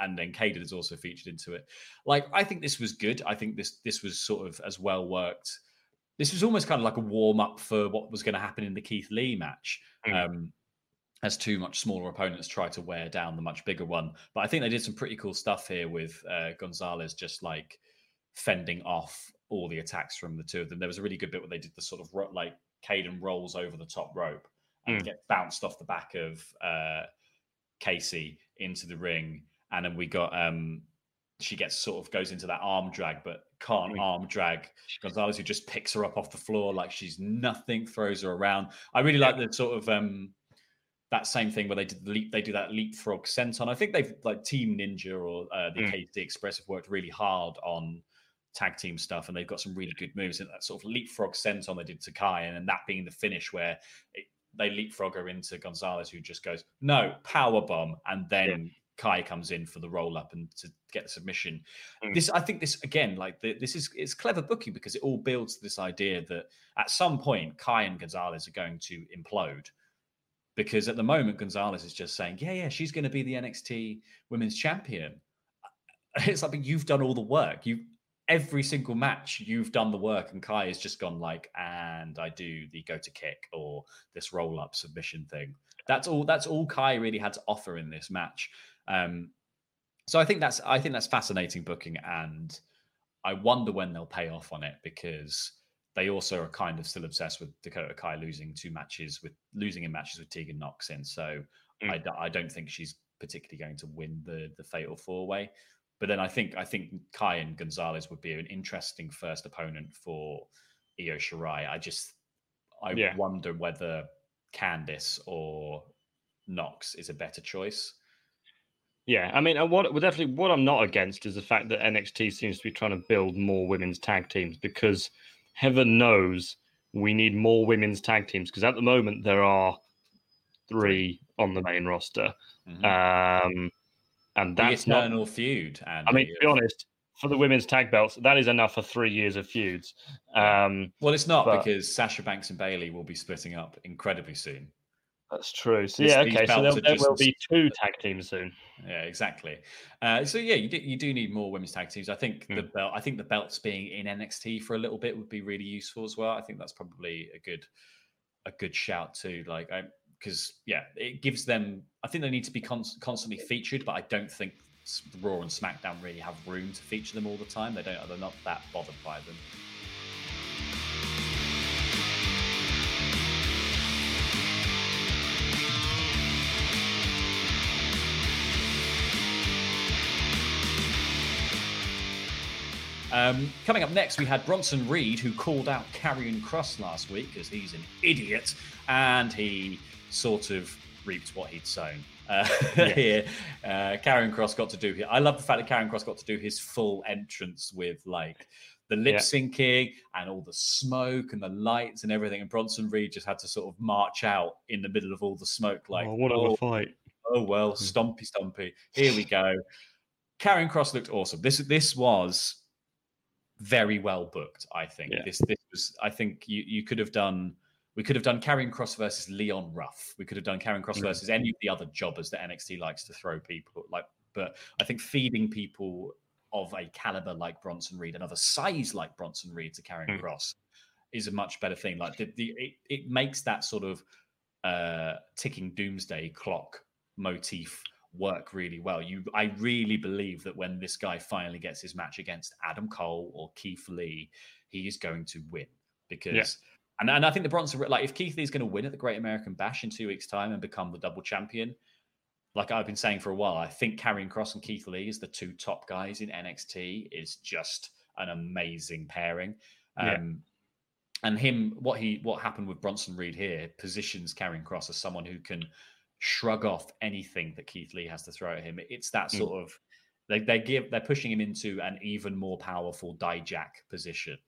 and then Kayden is also featured into it. Like, I think this was good. I think this this was sort of as well worked. This was almost kind of like a warm up for what was going to happen in the Keith Lee match. Mm. Um, as two much smaller opponents try to wear down the much bigger one. But I think they did some pretty cool stuff here with uh, Gonzalez just like fending off all the attacks from the two of them. There was a really good bit where they did the sort of ro- like Kayden rolls over the top rope and mm. get bounced off the back of uh, Kacy into the ring. And then we got um she gets sort of goes into that arm drag, but can't mm. arm drag Gonzalez, who just picks her up off the floor like she's nothing, throws her around. I really like the sort of um that same thing where they did the leap, they do that leapfrog senton. I think they've like Team Ninja or uh, the mm. KC Express have worked really hard on tag team stuff, and they've got some really good moves. And that sort of leapfrog senton they did to Kai, and then that being the finish where it, they leapfrog her into Gonzalez, who just goes no power bomb, and then. Yeah. Kai comes in for the roll up and to get the submission. Mm. This, I think, this again, like the, this is it's clever booking because it all builds this idea that at some point Kai and Gonzalez are going to implode, because at the moment Gonzalez is just saying, "Yeah, yeah, she's going to be the NXT Women's Champion." It's like you've done all the work. You every single match you've done the work, and Kai has just gone like, "And I do the go to kick or this roll up submission thing." That's all. That's all Kai really had to offer in this match. Um, so I think that's I think that's fascinating booking, and I wonder when they'll pay off on it because they also are kind of still obsessed with Dakota Kai losing two matches with losing in matches with Tegan Nox in. So mm. I, I don't think she's particularly going to win the the fatal four way. But then I think I think Kai and Gonzalez would be an interesting first opponent for Io Shirai. I just I yeah. wonder whether Candice or Nox is a better choice. Yeah, I mean, what well, definitely what I'm not against is the fact that NXT seems to be trying to build more women's tag teams because heaven knows we need more women's tag teams because at the moment there are three on the main roster. Mm-hmm. Um, and that's the eternal not, feud. Andy, I mean, to be honest, for the women's tag belts, that is enough for three years of feuds. Um, well, it's not but, because Sasha Banks and Bayley will be splitting up incredibly soon. That's true. So this, yeah, okay. So there, there will be two tag teams soon. Yeah, exactly. Uh, so yeah, you do, you do need more women's tag teams. I think mm. the belt. I think the belts being in NXT for a little bit would be really useful as well. I think that's probably a good a good shout too. Like, because yeah, it gives them. I think they need to be con- constantly featured, but I don't think Raw and SmackDown really have room to feature them all the time. They don't. They're not that bothered by them. Um, coming up next, we had Bronson Reed, who called out Karrion Kross last week because he's an idiot, and he sort of reaped what he'd sown. Uh, yes. here, uh, Karrion Kross got to do. Here. I love the fact that Karrion Kross got to do his full entrance with like the lip syncing yeah. and all the smoke and the lights and everything. And Bronson Reed just had to sort of march out in the middle of all the smoke, like, oh, what oh, a fight! Oh well, hmm. stompy, stompy. Here we go. Karrion Kross looked awesome. This this was very well booked. I think yeah. this this was. I think you you could have done. We could have done Karrion Kross versus Leon Ruff. We could have done Karrion Kross mm-hmm. versus any of the other jobbers that NXT likes to throw people like. But I think feeding people of a caliber like Bronson Reed, another size like Bronson Reed to Karrion mm-hmm. Kross, is a much better thing. Like the, the it, it makes that sort of uh, ticking doomsday clock motif work really well. You, I really believe that when this guy finally gets his match against Adam Cole or Keith Lee, he is going to win because. Yeah. And, and I think the Bronson, like if Keith Lee is going to win at the Great American Bash in two weeks' time and become the double champion, like I've been saying for a while, I think Karrion Kross and Keith Lee is the two top guys in NXT is just an amazing pairing. Um. And him, what he, what happened with Bronson Reed here positions Karrion Kross as someone who can shrug off anything that Keith Lee has to throw at him. It's that mm. sort mm. of they, they give they're pushing him into an even more powerful Dijak position.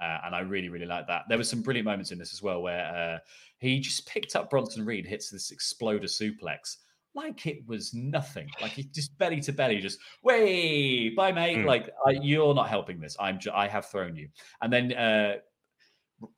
Uh, and I really, really like that. There were some brilliant moments in this as well where uh, he just picked up Bronson Reed, hits this exploder suplex like it was nothing. Like he just belly to belly, just way bye mate. Mm. Like I, you're not helping this. I'm I have thrown you. And then uh,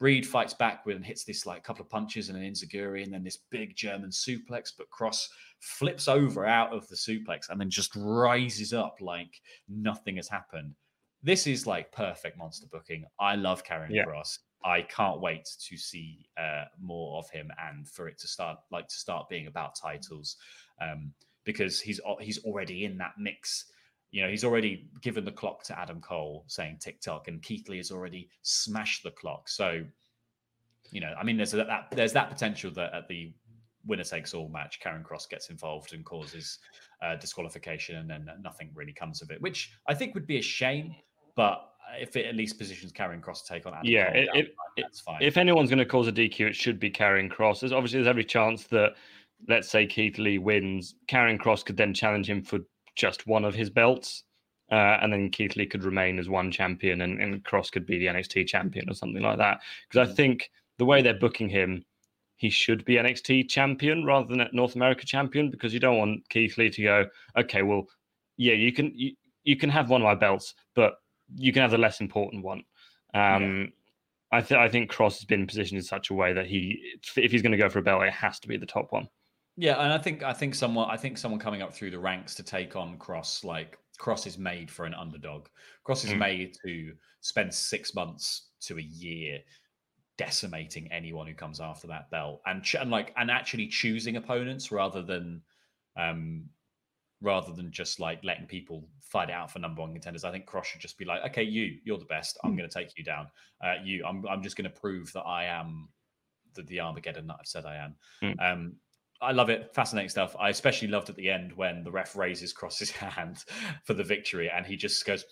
Reed fights back with and hits this like couple of punches and an enziguri and then this big German suplex. But Kross flips over out of the suplex and then just rises up like nothing has happened. This is like perfect monster booking. I love Karrion yeah. Kross. I can't wait to see uh, more of him and for it to start like to start being about titles um, because he's he's already in that mix you know, he's already given the clock to Adam Cole saying TikTok, and Keith Lee has already smashed the clock. So, you know, I mean, there's a, that there's that potential that at the winner takes all match, Karrion Kross gets involved and causes uh, disqualification, and then nothing really comes of it, which I think would be a shame. But if it at least positions Karrion Kross to take on Adam yeah, Cole, it, that's fine. If anyone's going to cause a DQ, it should be Karrion Kross. There's obviously there's every chance that let's say Keith Lee wins, Karrion Kross could then challenge him for just one of his belts. Uh, and then Keith Lee could remain as one champion and, and Kross could be the NXT champion or something like that. Because I mm. think the way they're booking him, he should be NXT champion rather than North America champion because you don't want Keith Lee to go, okay, well, yeah, you can you, you can have one of my belts, but you can have the less important one. Um, yeah. I, th- I think Kross has been positioned in such a way that he, if he's going to go for a belt, it has to be the top one. Yeah, and I think I think someone I think someone coming up through the ranks to take on Kross like Kross is made for an underdog. Kross is mm. made to spend six months to a year decimating anyone who comes after that belt and, ch- and like and actually choosing opponents rather than um rather than just like letting people fight it out for number one contenders. I think Kross should just be like, okay, you, you're the best. I'm mm. going to take you down. Uh, you, I'm, I'm just going to prove that I am the, the Armageddon that I've said I am. Mm. Um, I love it. Fascinating stuff. I especially loved at the end when the ref raises Kross's hand for the victory and he just goes,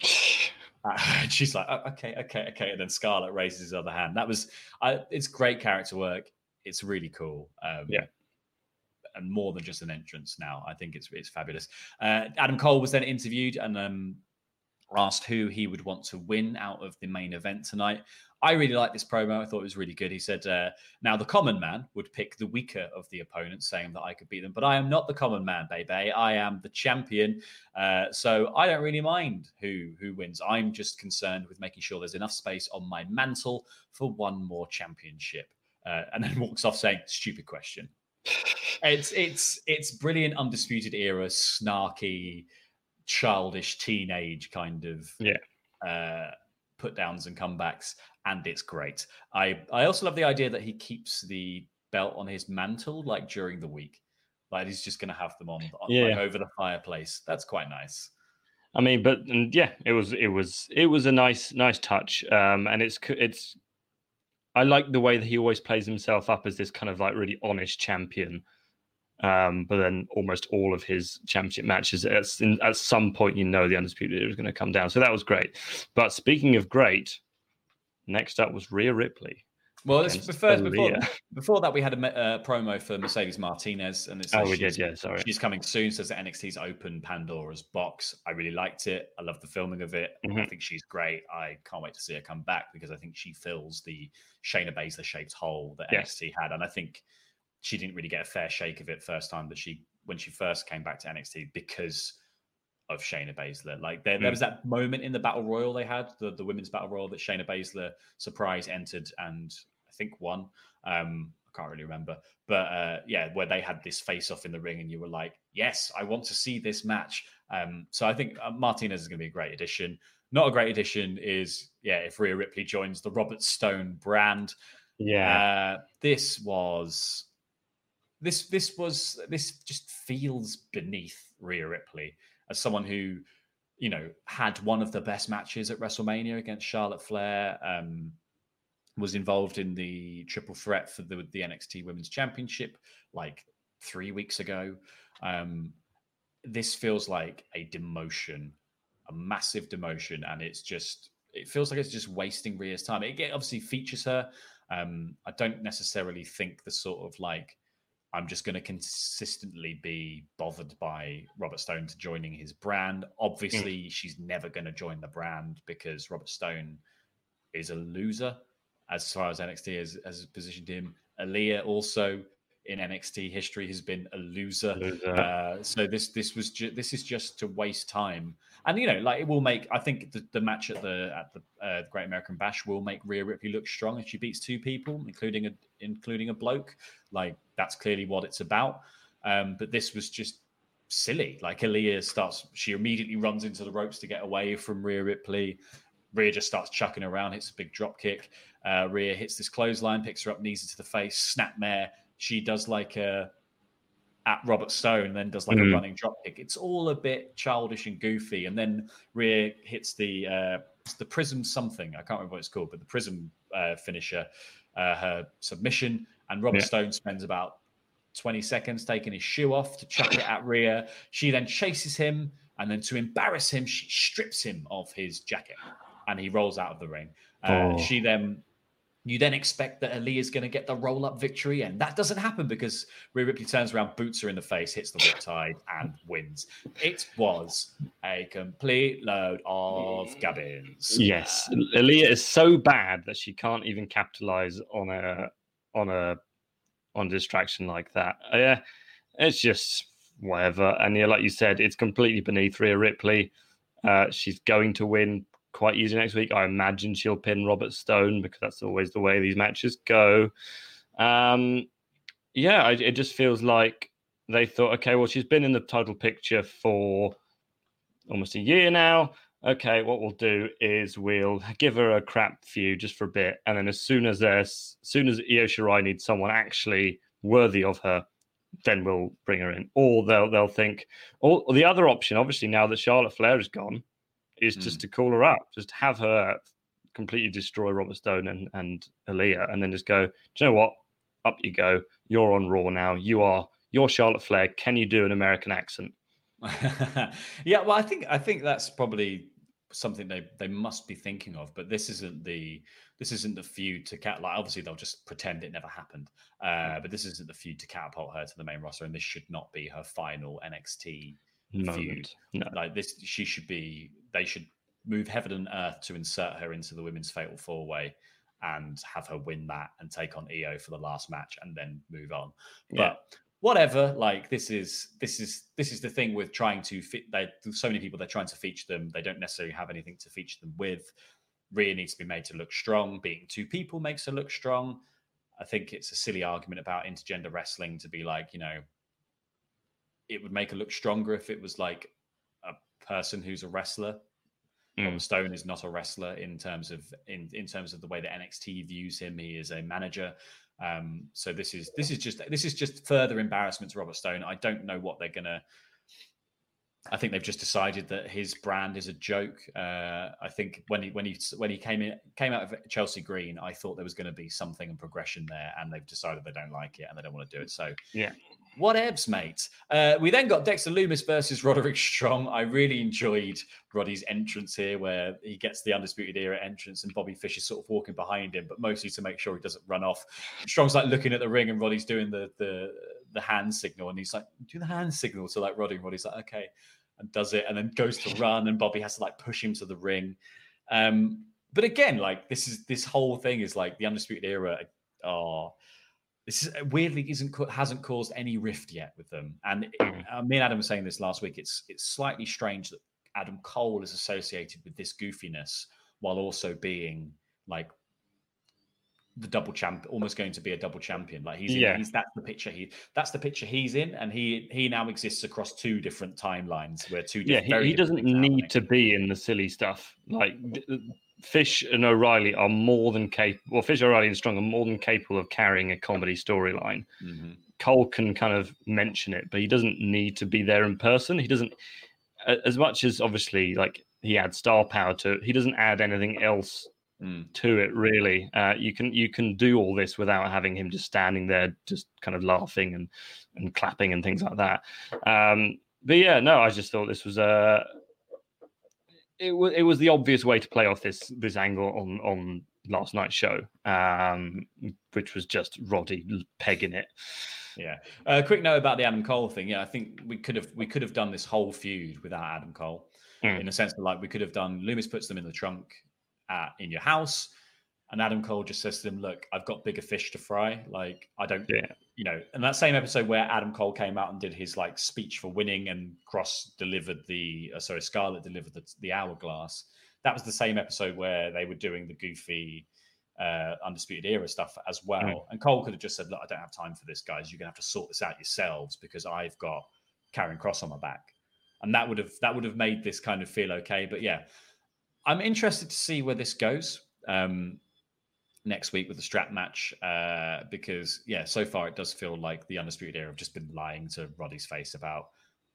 and she's like, oh, okay, okay, okay. And then Scarlett raises his other hand. That was, I, it's great character work. It's really cool. Um, yeah. And more than just an entrance now. I think it's it's fabulous. Uh, Adam Cole was then interviewed and um, asked who he would want to win out of the main event tonight. I really liked this promo. I thought it was really good. He said, uh, Now, the common man would pick the weaker of the opponents, saying that I could beat them, but I am not the common man, baby. I am the champion. Uh, so I don't really mind who, who wins. I'm just concerned with making sure there's enough space on my mantle for one more championship. Uh, and then walks off saying, Stupid question. it's it's it's brilliant, undisputed era, snarky, childish, teenage kind of yeah. Uh, put downs and comebacks, and it's great. I I also love the idea that he keeps the belt on his mantle like during the week. Like he's just going to have them on, on Yeah. like, over the fireplace. That's quite nice. I mean, but and yeah, it was it was it was a nice nice touch, um, and it's it's. I like the way that he always plays himself up as this kind of like really honest champion, um, but then almost all of his championship matches at at some point you know the undisputed Era is going to come down, so that was great. But speaking of great, next up was Rhea Ripley. Well, this, against before, before, that, we had a uh, promo for Mercedes Martinez, and it's Oh, we she's- did, yeah, sorry. she's coming soon. Says that NXT's open Pandora's box. I really liked it. I love the filming of it. I Mhm. think she's great. I can't wait to see her come back because I think she fills the Shayna Baszler shaped hole that Yeah. NXT had, and I think she didn't really get a fair shake of it first time that she when she first came back to NXT because of Shayna Baszler. Like there, there Mm. was that moment in the battle royal they had, the, the women's battle royal that Shayna Baszler surprise entered and I think won. Um, I can't really remember, but uh, yeah, where they had this face off in the ring, and you were like, "Yes, I want to see this match." Um, so I think uh, Martinez is going to be a great addition. Not a great addition is yeah, if Rhea Ripley joins the Robert Stone brand. Yeah. Uh, this was this this was this just feels beneath Rhea Ripley as someone who you know had one of the best matches at WrestleMania against Charlotte Flair. Um, was involved in the triple threat for the the NXT Women's Championship like three weeks ago. Um, this feels like a demotion, a massive demotion, and it's just it feels like it's just wasting Rhea's time. It, it obviously features her. Um, I don't necessarily think the sort of like I'm just going to consistently be bothered by Robert Stone to joining his brand. Obviously, she's never going to join the brand because Robert Stone is a loser as far as NXT has, has positioned him. Aliyah also in NXT history has been a loser. Loser. Uh, so this this was ju- this is just to waste time. And you know, like it will make. I think the, the match at the at the uh, Great American Bash will make Rhea Ripley look strong if she beats two people, including a including a bloke. Like that's clearly what it's about. Um, but this was just silly. Like Aliyah starts, she immediately runs into the ropes to get away from Rhea Ripley. Rhea just starts chucking around, hits a big drop kick. Uh, Rhea hits this clothesline, picks her up, knees her to the face, snapmare. She does like a at Robert Stone, and then does like Mm. a running drop kick. It's all a bit childish and goofy. And then Rhea hits the uh, the Prism something. I can't remember what it's called, but the Prism uh, finisher, uh, her submission, and Robert Yeah. Stone spends about 20 seconds taking his shoe off to chuck it at Rhea. She then chases him, and then to embarrass him, she strips him of his jacket, and he rolls out of the ring. Uh, Oh. She then, you then expect that Ali is going to get the roll up victory, and that doesn't happen because Rhea Ripley turns around, boots her in the face, hits the riptide, and wins. It was a complete load of gabbins. Yes, Aliyah is so bad that she can't even capitalize on a on a on a distraction like that. Uh, Yeah, it's just whatever. And yeah, like you said, it's completely beneath Rhea Ripley. Uh, she's going to win quite easy next week. I imagine she'll pin Robert Stone because that's always the way these matches go. Um, yeah, I, it just feels like they thought, okay, well, she's been in the title picture for almost a year now. Okay, what we'll do is we'll give her a crap feud just for a bit, and then as soon as as soon as Io Shirai needs someone actually worthy of her, then we'll bring her in. Or they'll they'll think, or the other option, obviously now that Charlotte Flair is gone, is just to call her up, just have her completely destroy Robert Stone and and Aliyah, and then just go, do you know what? Up you go. You're on Raw now. You are you're Charlotte Flair. Can you do an American accent? yeah, well, I think I think that's probably something they they must be thinking of. But this isn't the this isn't the feud to cat. Like obviously they'll just pretend it never happened. Uh, but this isn't the feud to catapult her to the main roster, and this should not be her final NXT feud. No. Like this, she should be. They should move heaven and earth to insert her into the women's fatal four way. And have her win that and take on Io for the last match and then move on. Yeah. But whatever like this is this is this is the thing with trying to fit they so many people they're trying to feature them they don't necessarily have anything to feature them with Rhea needs to be made to look strong being two people makes her look strong i think it's a silly argument about intergender wrestling to be like you know it would make her look stronger if it was like a person who's a wrestler Mm. Robert Stone is not a wrestler in terms of in, in terms of the way that NXT views him. He is a manager. Um, so this is this is just this is just further embarrassment to Robert Stone. I don't know what they're gonna. I think they've just decided that his brand is a joke. Uh, I think when he when he when he came in came out of Chelsea Green, I thought there was going to be something and progression there, and they've decided they don't like it and they don't want to do it. So yeah, Whatevs, mate. Uh, we then got Dexter Lumis versus Roderick Strong. I really enjoyed Roddy's entrance here, where he gets the Undisputed Era entrance and Bobby Fish is sort of walking behind him, but mostly to make sure he doesn't run off. Strong's like looking at the ring and Roddy's doing the the the hand signal, and he's like, do the hand signal to like Roddy, and Roddy's like, okay, and does it, and then goes to run, and Bobby has to like push him to the ring. Um, but again, like this is this whole thing is like the Undisputed Era are this is weirdly isn't hasn't caused any rift yet with them. And uh, me and Adam were saying this last week. It's it's slightly strange that Adam Cole is associated with this goofiness while also being like the double champ, almost going to be a double champion. Like he's, Yeah. he's that's the picture he that's the picture he's in, and he he now exists across two different timelines where two yeah, he, he doesn't need to be in the silly stuff. Like Fish and O'Reilly are more than capable. Well, Fish, O'Reilly, and Strong are more than capable of carrying a comedy storyline. Mhm. Cole can kind of mention it, but he doesn't need to be there in person. He doesn't, as much as obviously like he adds star power to it, he doesn't add anything else Mm. to it really. Uh, you can you can do all this without having him just standing there, just kind of laughing and and clapping and things like that. Um, but yeah, no, I just thought this was a. It was it was the obvious way to play off this this angle on on last night's show, um, which was just Roddy pegging it. Yeah. Uh, quick note about the Adam Cole thing. Yeah, I think we could have we could have done this whole feud without Adam Cole, Mm. in a sense that like we could have done. Lumis puts them in the trunk at, in your house, and Adam Cole just says to them, "Look, I've got bigger fish to fry. Like I don't, Yeah. You know." And that same episode where Adam Cole came out and did his like speech for winning, and Kross delivered the uh, sorry Scarlett delivered the, the hourglass. That was the same episode where they were doing the goofy uh, undisputed era stuff as well. Mm. And Cole could have just said, "Look, I don't have time for this, guys. You're gonna have to sort this out yourselves because I've got Karrion Kross on my back." And that would have that would have made this kind of feel okay. But yeah, I'm interested to see where this goes um, next week with the strap match uh, because yeah, so far it does feel like the undisputed era have just been lying to Roddy's face about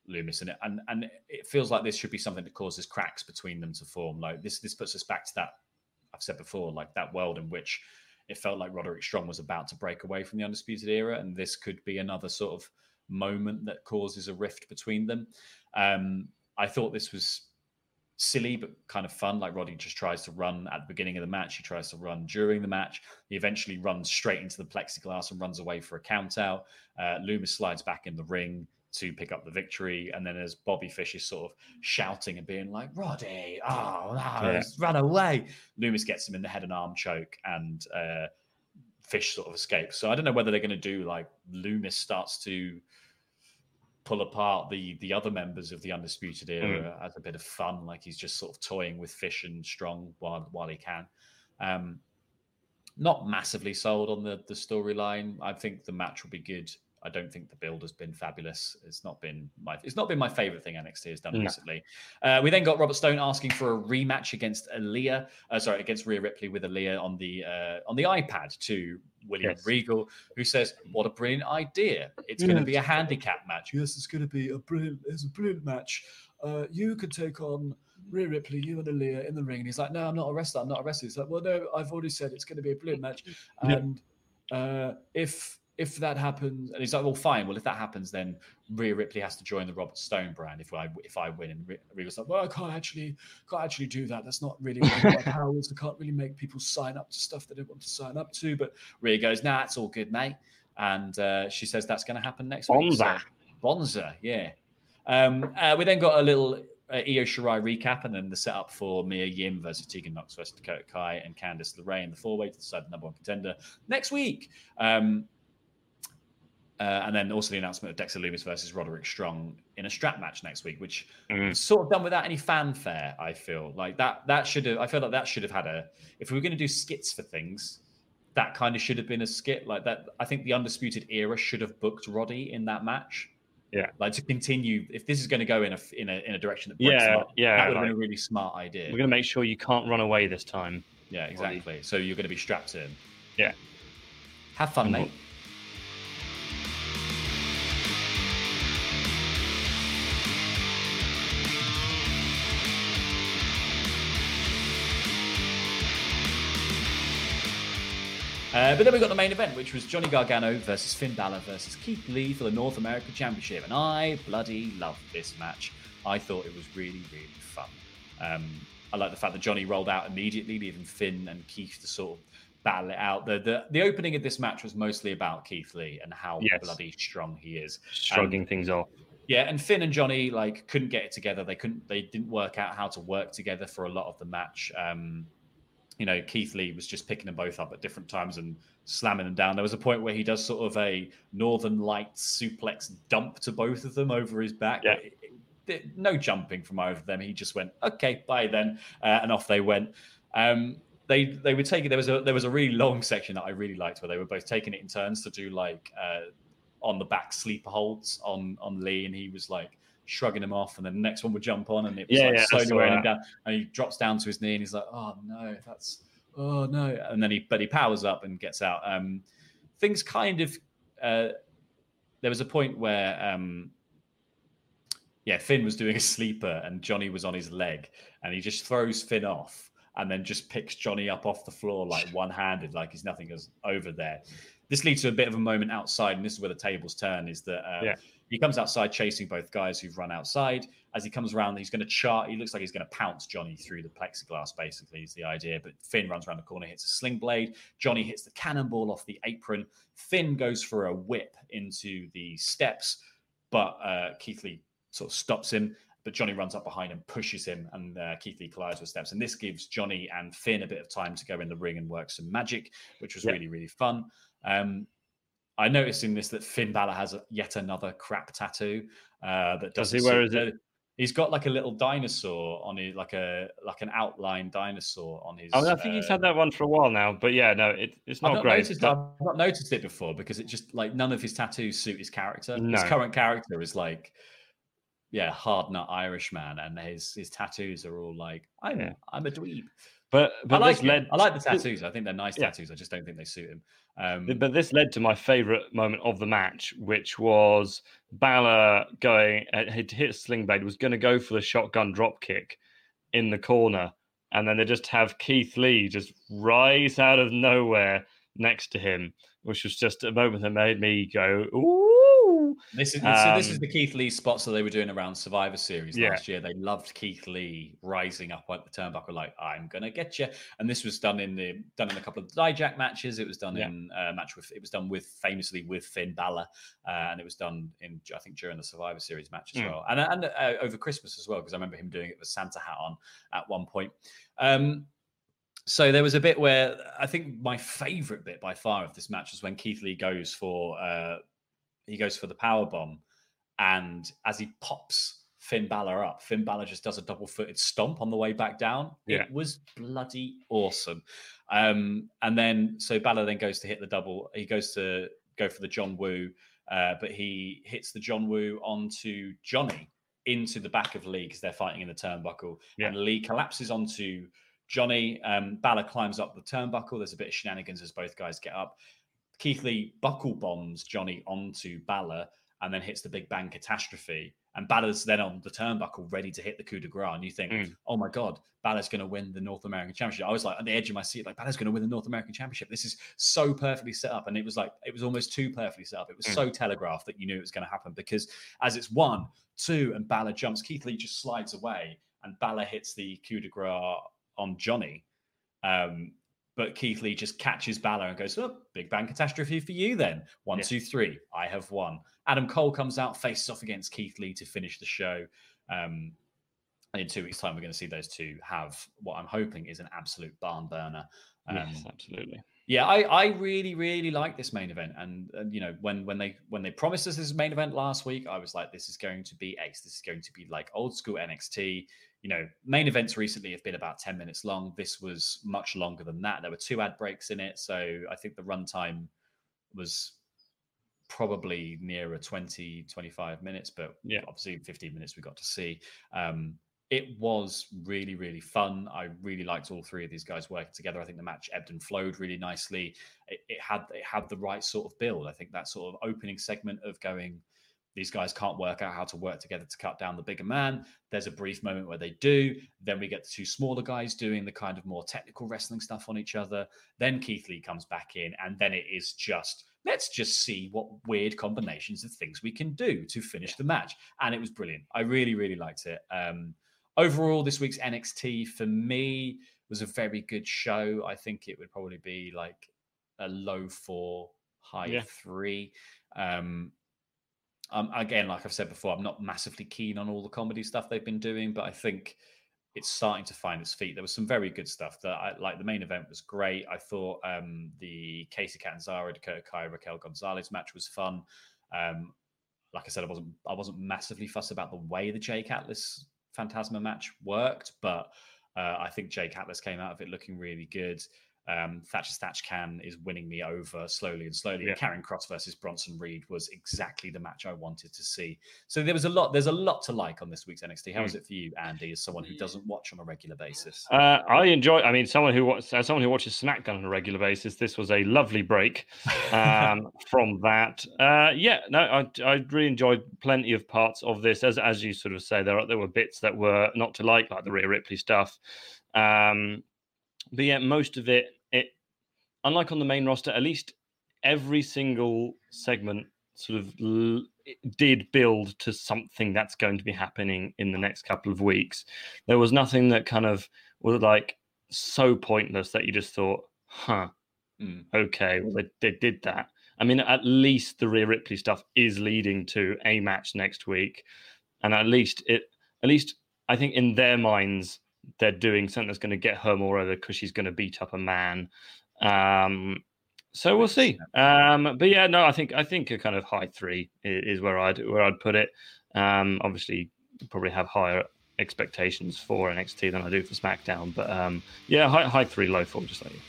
Lumis, and it, and and it feels like this should be something that causes cracks between them to form. Like this, this puts us back to that I've said before, like that world in which it felt like Roderick Strong was about to break away from the undisputed era, and this could be another sort of moment that causes a rift between them. Um, I thought this was silly but kind of fun. Like Roddy just tries to run at the beginning of the match. He tries to run during the match. He eventually runs straight into the plexiglass and runs away for a count out. Uh, Lumis slides back in the ring to pick up the victory. And then as Bobby Fish is sort of shouting and being like, Roddy, oh, no, Yeah. run away. Lumis gets him in the head and arm choke and uh, Fish sort of escapes. So I don't know whether they're going to do like Lumis starts to pull apart the the other members of the undisputed era as a bit of fun like he's just sort of toying with fish and strong while while he can. Um not massively sold on the the storyline. I think the match will be good i don't think the build has been fabulous it's not been my it's not been my favorite thing nxt has done No. recently uh, we then got robert stone asking for a rematch against Aliyah, uh, sorry against Rhea ripley with Aliyah on the uh, on the ipad to william Yes. regal who says what a brilliant idea it's going to be a handicap match yes it's going to be a brilliant it's a brilliant match uh, you could take on Rhea Ripley, you and Aliyah in the ring. And he's like, no, I'm not a wrestler. I'm not a wrestler. He's like, well, no, I've already said it's going to be a brilliant match. Yeah. And uh, if if that happens, and he's like, well, fine. Well, if that happens, then Rhea Ripley has to join the Robert Stone brand if I if I win. And Rhea Rhea's like, well, I can't actually can't actually do that. That's not really my powers. I can't really make people sign up to stuff they don't want to sign up to. But Rhea goes, nah, it's all good, mate. And uh, she says that's going to happen next week. So- Bonza. Bonza, yeah. Um, uh, we then got a little uh, Io Shirai recap and then the setup for Mia Yim versus Tegan Nox versus Dakota Kai and Candice LeRae in the four way to decide the number one contender next week. Um, uh, and then also the announcement of Dexter Lumis versus Roderick Strong in a strap match next week, which Mm. sort of done without any fanfare. I feel like that that should have. I feel like that should have had a. If we were going to do skits for things, that kind of should have been a skit like that. I think the Undisputed Era should have booked Roddy in that match. Yeah. Like to continue, if this is going to go in a in a in a direction that breaks Yeah, up, yeah, that would have been a really smart idea. We're going to make sure you can't run away this time. Yeah, exactly. So you're going to be strapped in. Yeah. Have fun, mate. Uh, but then we got the main event, which was Johnny Gargano versus Finn Balor versus Keith Lee for the North American Championship. And I bloody loved this match. I thought it was really, really fun. Um, I like the fact that Johnny rolled out immediately, leaving Finn and Keith to sort of battle it out. The the, the opening of this match was mostly about Keith Lee and how Yes. bloody strong he is. Shrugging And- things off. yeah, and Finn and Johnny like couldn't get it together. They couldn't. They didn't work out how to work together for a lot of the match. Um, you know, Keith Lee was just picking them both up at different times and slamming them down. There was a point where he does sort of a Northern Lights suplex dump to both of them over his back. Yeah. It- it- no jumping from either of them. He just went, "Okay, bye then," uh, and off they went. Um, they they were taking there was a there was a really long section that I really liked where they were both taking it in turns to do like uh, on the back sleeper holds on on Lee, and he was like shrugging him off, and then the next one would jump on, and it was Yeah, like yeah, slowly wearing him down, and he drops down to his knee, and he's like, "Oh no, that's oh no," and then he but he powers up and gets out. Um, things kind of uh, there was a point where um, yeah, Finn was doing a sleeper and Johnny was on his leg, and he just throws Finn off and then just picks Johnny up off the floor like one handed, like he's nothing goes over there. This leads to a bit of a moment outside, and this is where the tables turn. Is that uh, Yeah. He comes outside chasing both guys who've run outside. As he comes around, he's going to chart. He looks like he's going to pounce Johnny through the plexiglass. Basically, is the idea. But Finn runs around the corner, hits a sling blade. Johnny hits the cannonball off the apron. Finn goes for a whip into the steps, but uh, Keith Lee sort of stops him. But Johnny runs up behind and pushes him, and uh, Keith Lee collides with steps. And this gives Johnny and Finn a bit of time to go in the ring and work some magic, which was Yeah. really, really fun. Um, I noticed in this that Finn Balor has yet another crap tattoo. Uh, that Does he? Where is it? He's got like a little dinosaur on his, like a like an outline dinosaur on his. I, mean, I think he's uh, had that one for a while now, but yeah, no, it, it's I've not not great. Noticed, but- I've not noticed it before because it just like none of his tattoos suit his character. His current character is like, yeah, hard nut Irish man, and his his tattoos are all like, I'm Yeah. I'm a dweeb. But I like this led I like the tattoos. I think they're nice Yeah. tattoos. I just don't think they suit him. Um, But this led to my favorite moment of the match, which was Balor going, uh, he'd hit a sling blade, was going to go for the shotgun drop kick in the corner. And then they just have Keith Lee just rise out of nowhere next to him, which was just a moment that made me go, ooh. This is so this is Um, the Keith Lee spots that they were doing around Survivor Series Yeah. last year. They loved Keith Lee rising up at the turnbuckle like I'm gonna get you. And this was done in the done in a couple of Dijak matches. It was done Yeah. in a match with it was done with famously with Finn Balor, uh, and it was done in I think during the Survivor Series match as Mm. well, and and uh, over Christmas as well because I remember him doing it with Santa hat on at one point. Um, so there was a bit where I think my favorite bit by far of this match was when Keith Lee goes for uh, he goes for the power bomb, and as he pops Finn Balor up, Finn Balor just does a double footed stomp on the way back down. Yeah. It was bloody awesome. Um, and then so Balor then goes to hit the double. He goes to go for the John Woo, uh, but he hits the John Woo onto Johnny into the back of Lee because they're fighting in the turnbuckle. Yeah. And Lee collapses onto Johnny. Um, Balor climbs up the turnbuckle. There's a bit of shenanigans as both guys get up. Keith Lee buckle bombs Johnny onto Balor and then hits the Big Bang catastrophe. And Balor's then on the turnbuckle, ready to hit the coup de grace. And you think, Mm. oh my God, Balor's going to win the North American Championship. I was like at the edge of my seat, like, Balor's going to win the North American Championship. This is so perfectly set up. And it was like, it was almost too perfectly set up. It was Mm. so telegraphed that you knew it was going to happen because as it's one, two, and Balor jumps, Keith Lee just slides away and Balor hits the coup de grace on Johnny. Um, but Keith Lee just catches Balor and goes, oh, Big Bang catastrophe for you then. One, Yeah. two, three. I have won. Adam Cole comes out, faces off against Keith Lee to finish the show. Um, and in two weeks' time, we're going to see those two have what I'm hoping is an absolute barn burner. Um, yes, absolutely. yeah, I, I really really like this main event, and, and you know when when they when they promised us this main event last week, I was like, this is going to be ace. This is going to be like old school NXT. You know, main events recently have been about ten minutes long. This was much longer than that. There were two ad breaks in it, so I think the runtime was probably nearer 20 25 minutes but Yeah. obviously 15 minutes we got to see um it was really, really fun. I really liked all three of these guys working together. I think the match ebbed and flowed really nicely. It, it had it had the right sort of build. I think that sort of opening segment of going, these guys can't work out how to work together to cut down the bigger man. There's a brief moment where they do. Then we get the two smaller guys doing the kind of more technical wrestling stuff on each other. Then Keith Lee comes back in, and then it is just let's just see what weird combinations of things we can do to finish the match. And it was brilliant. I really, really liked it. Um, overall, this week's NXT for me was a very good show. I think it would probably be like a low four, high yeah. three. Um, um, again, like I've said before, I'm not massively keen on all the comedy stuff they've been doing, but I think it's starting to find its feet. There was some very good stuff that I like. The main event was great. I thought um, the Kacy Catanzaro, Dakota Kai, Raquel Gonzalez match was fun. Um, like I said, I wasn't I wasn't massively fussed about the way the Jake Atlas Phantasma match worked, but uh, I think Jake Atlas came out of it looking really good. Um, Thatch as Thatch Can is winning me over slowly and slowly. Yeah. Karrion Kross versus Bronson Reed was exactly the match I wanted to see. So there was a lot. There's a lot to like on this week's NXT. How mm. was it for you, Andy, as someone who doesn't watch on a regular basis? Uh, I enjoy. I mean, someone who as someone who watches SmackDown on a regular basis, this was a lovely break um, from that. Uh, yeah, no, I, I really enjoyed plenty of parts of this. As as you sort of say, there there were bits that were not to like, like the Rhea Ripley stuff. Um, but yeah, most of it it unlike on the main roster, at least every single segment sort of l- did build to something that's going to be happening in the next couple of weeks. There was nothing that kind of was like so pointless that you just thought, huh, mm. okay, well, they, they did that. I mean, at least the Rhea Ripley stuff is leading to a match next week. And at least it, at least I think in their minds, they're doing something that's going to get her more over because she's going to beat up a man um, so we'll see. Um, but yeah, no, I think I think a kind of high three is, is where I'd where I'd put it. Um, obviously, probably have higher expectations for NXT than I do for SmackDown, but um, yeah, high, high three, low four, just like you.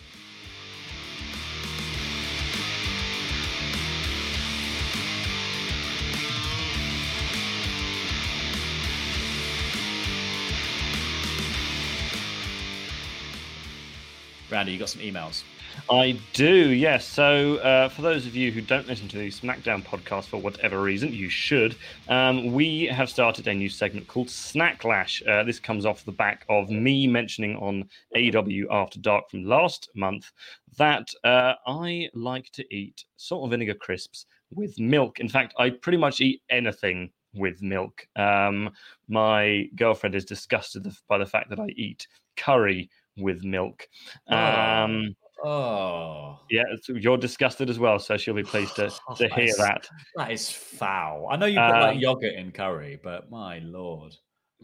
Randy, you got some emails. I do, yes. So, uh, for those of you who don't listen to the SmackDown podcast for whatever reason, you should. Um, we have started a new segment called Snacklash. Uh, this comes off the back of me mentioning on AEW After Dark from last month that uh, I like to eat salt and vinegar crisps with milk. In fact, I pretty much eat anything with milk. Um, my girlfriend is disgusted by the fact that I eat curry with milk. Oh. Um, Oh, yeah, you're disgusted as well, so she'll be pleased to, oh, to hear that. That is foul. I know you put um, like yogurt in curry, but my lord.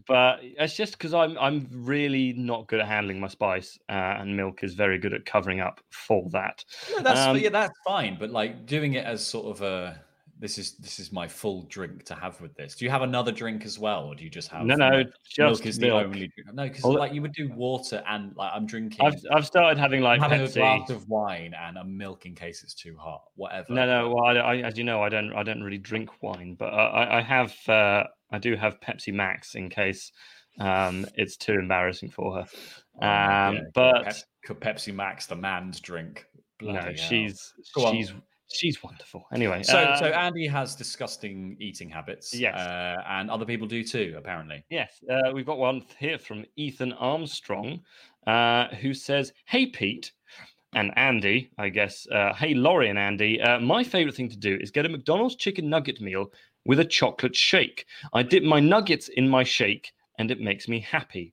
But it's just because I'm I'm really not good at handling my spice, uh, and milk is very good at covering up for that. No, that's um, yeah, that's fine. But like doing it as sort of a this is this is my full drink to have with this. Do you have another drink as well, or do you just have no no just milk is milk. the only drink? No, because like you would do water and like I'm drinking. I've I've started having like having Pepsi. a glass of wine and a milk in case it's too hot. Whatever. No no. Well, I, I, as you know, I don't I don't really drink wine, but I I have uh, I do have Pepsi Max in case um, it's too embarrassing for her. Oh, um, yeah. but Pep- Pepsi Max, the man's drink. Bloody no, hell. she's she's. On she's wonderful. Anyway, so uh, so Andy has disgusting eating habits. Yes, uh, and other people do too, apparently. Yes, uh, we've got one here from Ethan Armstrong, uh, who says, "Hey Pete." And Andy, I guess. Uh, hey, Laurie and Andy. Uh, my favorite thing to do is get a McDonald's chicken nugget meal with a chocolate shake. I dip my nuggets in my shake, and it makes me happy.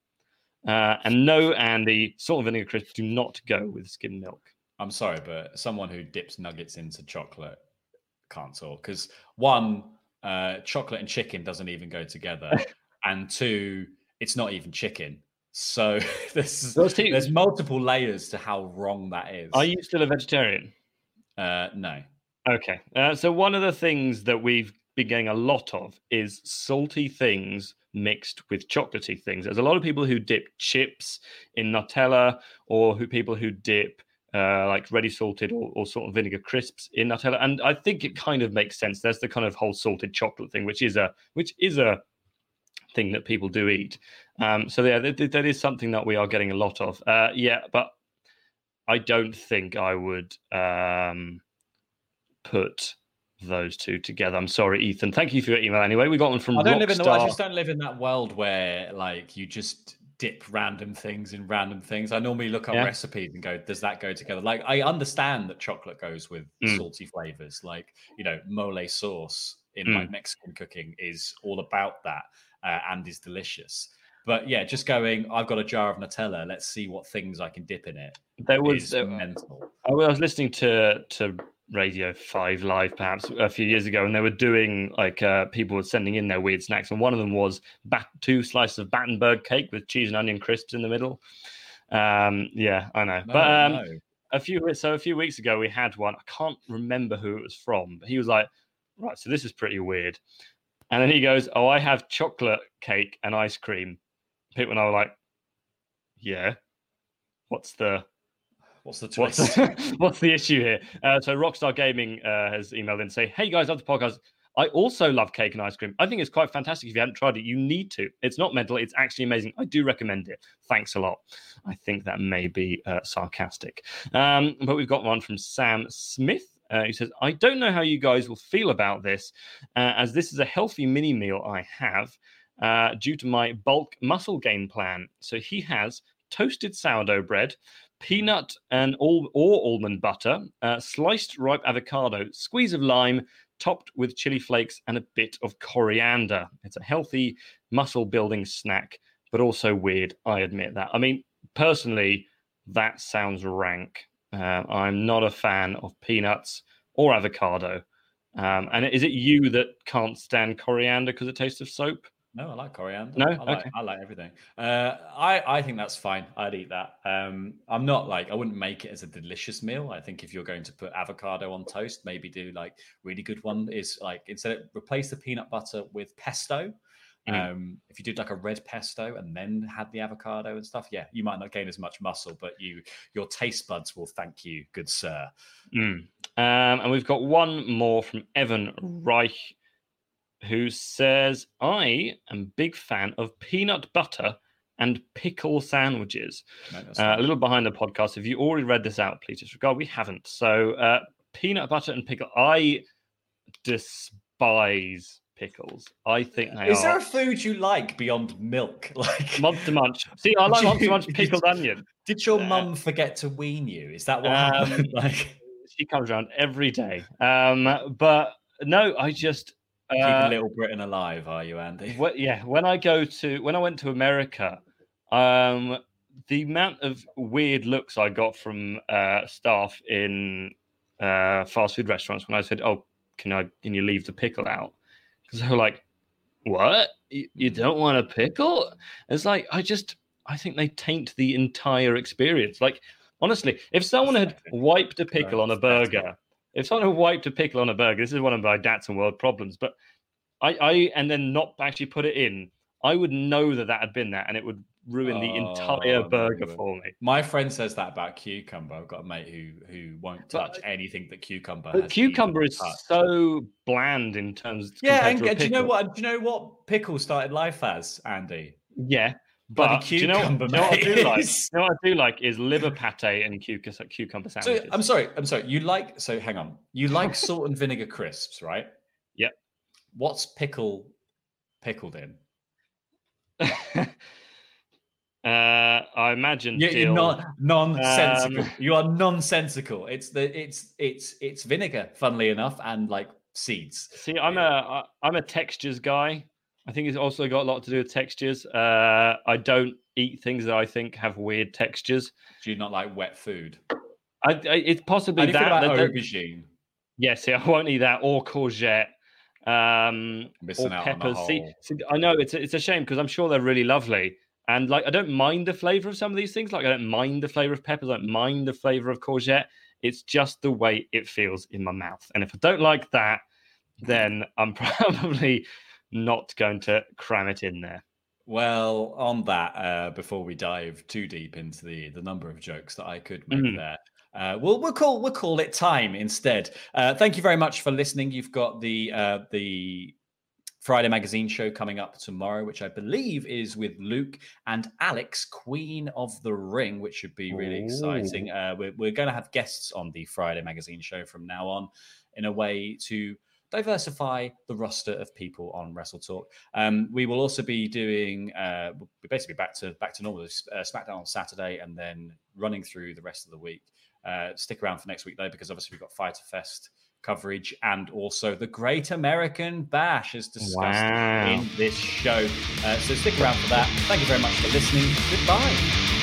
and no, Andy, salt and vinegar crisps do not go with skim milk. I'm sorry, but someone who dips nuggets into chocolate can't talk because one, uh, chocolate and chicken doesn't even go together, and two, it's not even chicken. So there's there's multiple layers to how wrong that is. Are you still a vegetarian? Uh, no. Okay. Uh, so one of the things that we've been getting a lot of is salty things mixed with chocolatey things. There's a lot of people who dip chips in Nutella, or who people who dip uh, like ready salted or, or salt and vinegar crisps in Nutella, and I think it kind of makes sense. There's the kind of whole salted chocolate thing, which is a which is a thing that people do eat. Um, so yeah, that, that is something that we are getting a lot of. Uh, yeah, but I don't think I would um, put those two together. I'm sorry, Ethan. Thank you for your email. Anyway, we got one from. I don't Rockstar. live in the. I just don't live in that world where like you just dip random things in random things. I normally look up Yeah. recipes and go, does that go together? Like I understand that chocolate goes with Mm. salty flavors, like you know mole sauce in Mm. like Mexican cooking is all about that uh, and is delicious. But yeah, just going, I've got a jar of Nutella. Let's see what things I can dip in it. There was mental. I was listening to to Radio Five Live perhaps a few years ago, and they were doing like uh, people were sending in their weird snacks, and one of them was bat- two slices of Battenberg cake with cheese and onion crisps in the middle. Um, yeah, I know, No, but um, no. a few so a few weeks ago we had one. I can't remember who it was from, but he was like, "Right, so this is pretty weird," and then he goes, "Oh, I have chocolate cake and ice cream." People and I were like, "Yeah, what's the?" What's the What's, twist? what's the issue here? Uh, so Rockstar Gaming uh, has emailed in to say, "Hey guys, love the podcast. I also love cake and ice cream. I think it's quite fantastic. If you haven't tried it, you need to. It's not mental. It's actually amazing. I do recommend it. Thanks a lot. I think that may be uh, sarcastic, um, but we've got one from Sam Smith. Uh, who says, I don't know how you guys will feel about this, uh, as this is a healthy mini meal I have uh, due to my bulk muscle gain plan. So he has toasted sourdough bread, peanut and all or almond butter, uh, sliced ripe avocado, squeeze of lime, topped with chili flakes and a bit of coriander. It's a healthy muscle building snack, but also weird. I admit that. I mean, personally, that sounds rank. Uh, I'm not a fan of peanuts or avocado. Um, and is it you that can't stand coriander because it tastes of soap? No, I like coriander. No? I like, Okay. I like everything. Uh, I I think that's fine. I'd eat that. Um, I'm not like I wouldn't make it as a delicious meal. I think if you're going to put avocado on toast, maybe do like really good one is like instead of replace the peanut butter with pesto. Mhm. Um, if you did like a red pesto and then had the avocado and stuff, yeah, you might not gain as much muscle, but you your taste buds will thank you, good sir. Mm. Um, and we've got one more from Evan Reich, who says, I am big fan of peanut butter and pickle sandwiches. Uh, a little behind the podcast. If you already read this out, please disregard. We haven't. So, uh, peanut butter and pickle. I despise pickles. I think they Is are there a food you like beyond milk? Like Monster Munch. See, I like Do Monster Munch pickled onion. Did your Uh, mum forget to wean you? Is that what Um, happened? Like She comes around every day. Um, but no, I just keeping uh, Little Britain alive, are you, Andy? Yeah, when I go to when I went to America, um, the amount of weird looks I got from uh, staff in uh, fast food restaurants when I said, "Oh, can I can you leave the pickle out?" Because they were like, "What? You, you don't want a pickle?" It's like I just I think they taint the entire experience. Like honestly, if someone had wiped a pickle on a burger, if someone wiped a pickle on a burger, this is one of my Datsun World problems, but I, I and then not actually put it in, I would know that that had been there, and it would ruin the entire Oh, burger no. for me. My friend says that about cucumber. I've got a mate who who won't touch anything that cucumber. But has cucumber is touched. so bland in terms. Of, yeah, and to a do you know what? Do you know what pickle started life as, Andy? Yeah, but do you know, cucumber, do you know what I do like? You know what I do like is liver pate and cucumber cucumber So. I'm sorry, I'm sorry. You like so hang on. You like salt and vinegar crisps, right? Yep. What's pickle pickled in? uh, I imagine You- You're dill. not nonsensical. Um, you are nonsensical. It's the it's it's it's vinegar, funnily enough, and like seeds. See, I'm a I- I'm a textures guy. I think it's also got a lot to do with textures. Uh, I don't eat things that I think have weird textures. Do you not like wet food? I, I it's possibly How do you that. about that- aubergine? Yeah, see, I won't eat that or courgette. Um, Missing or out on the peppers. See, see, I know it's a, it's a shame because I'm sure they're really lovely, and like I don't mind the flavor of some of these things. Like I don't mind the flavor of peppers. I don't mind the flavor of courgette. It's just the way it feels in my mouth, and if I don't like that, then I'm probably not going to cram it in there. Well, on that, uh, before we dive too deep into the the number of jokes that I could make Mhm. there, uh, we'll we'll call we'll call it time instead. Uh, thank you very much for listening. You've got the uh, the Friday Magazine show coming up tomorrow, which I believe is with Luke and Alex, Queen of the Ring, which should be really Ooh. exciting. Uh, we're, we're going to have guests on the Friday Magazine show from now on in a way to diversify the roster of people on Wrestle Talk. Um, we will also be doing uh, basically back to back to normal. Uh, SmackDown on Saturday, and then running through the rest of the week. Uh, stick around for next week though, because obviously we've got Fyter Fest coverage and also the Great American Bash is discussed wow. in this show. Uh, so stick around for that. Thank you very much for listening. Goodbye.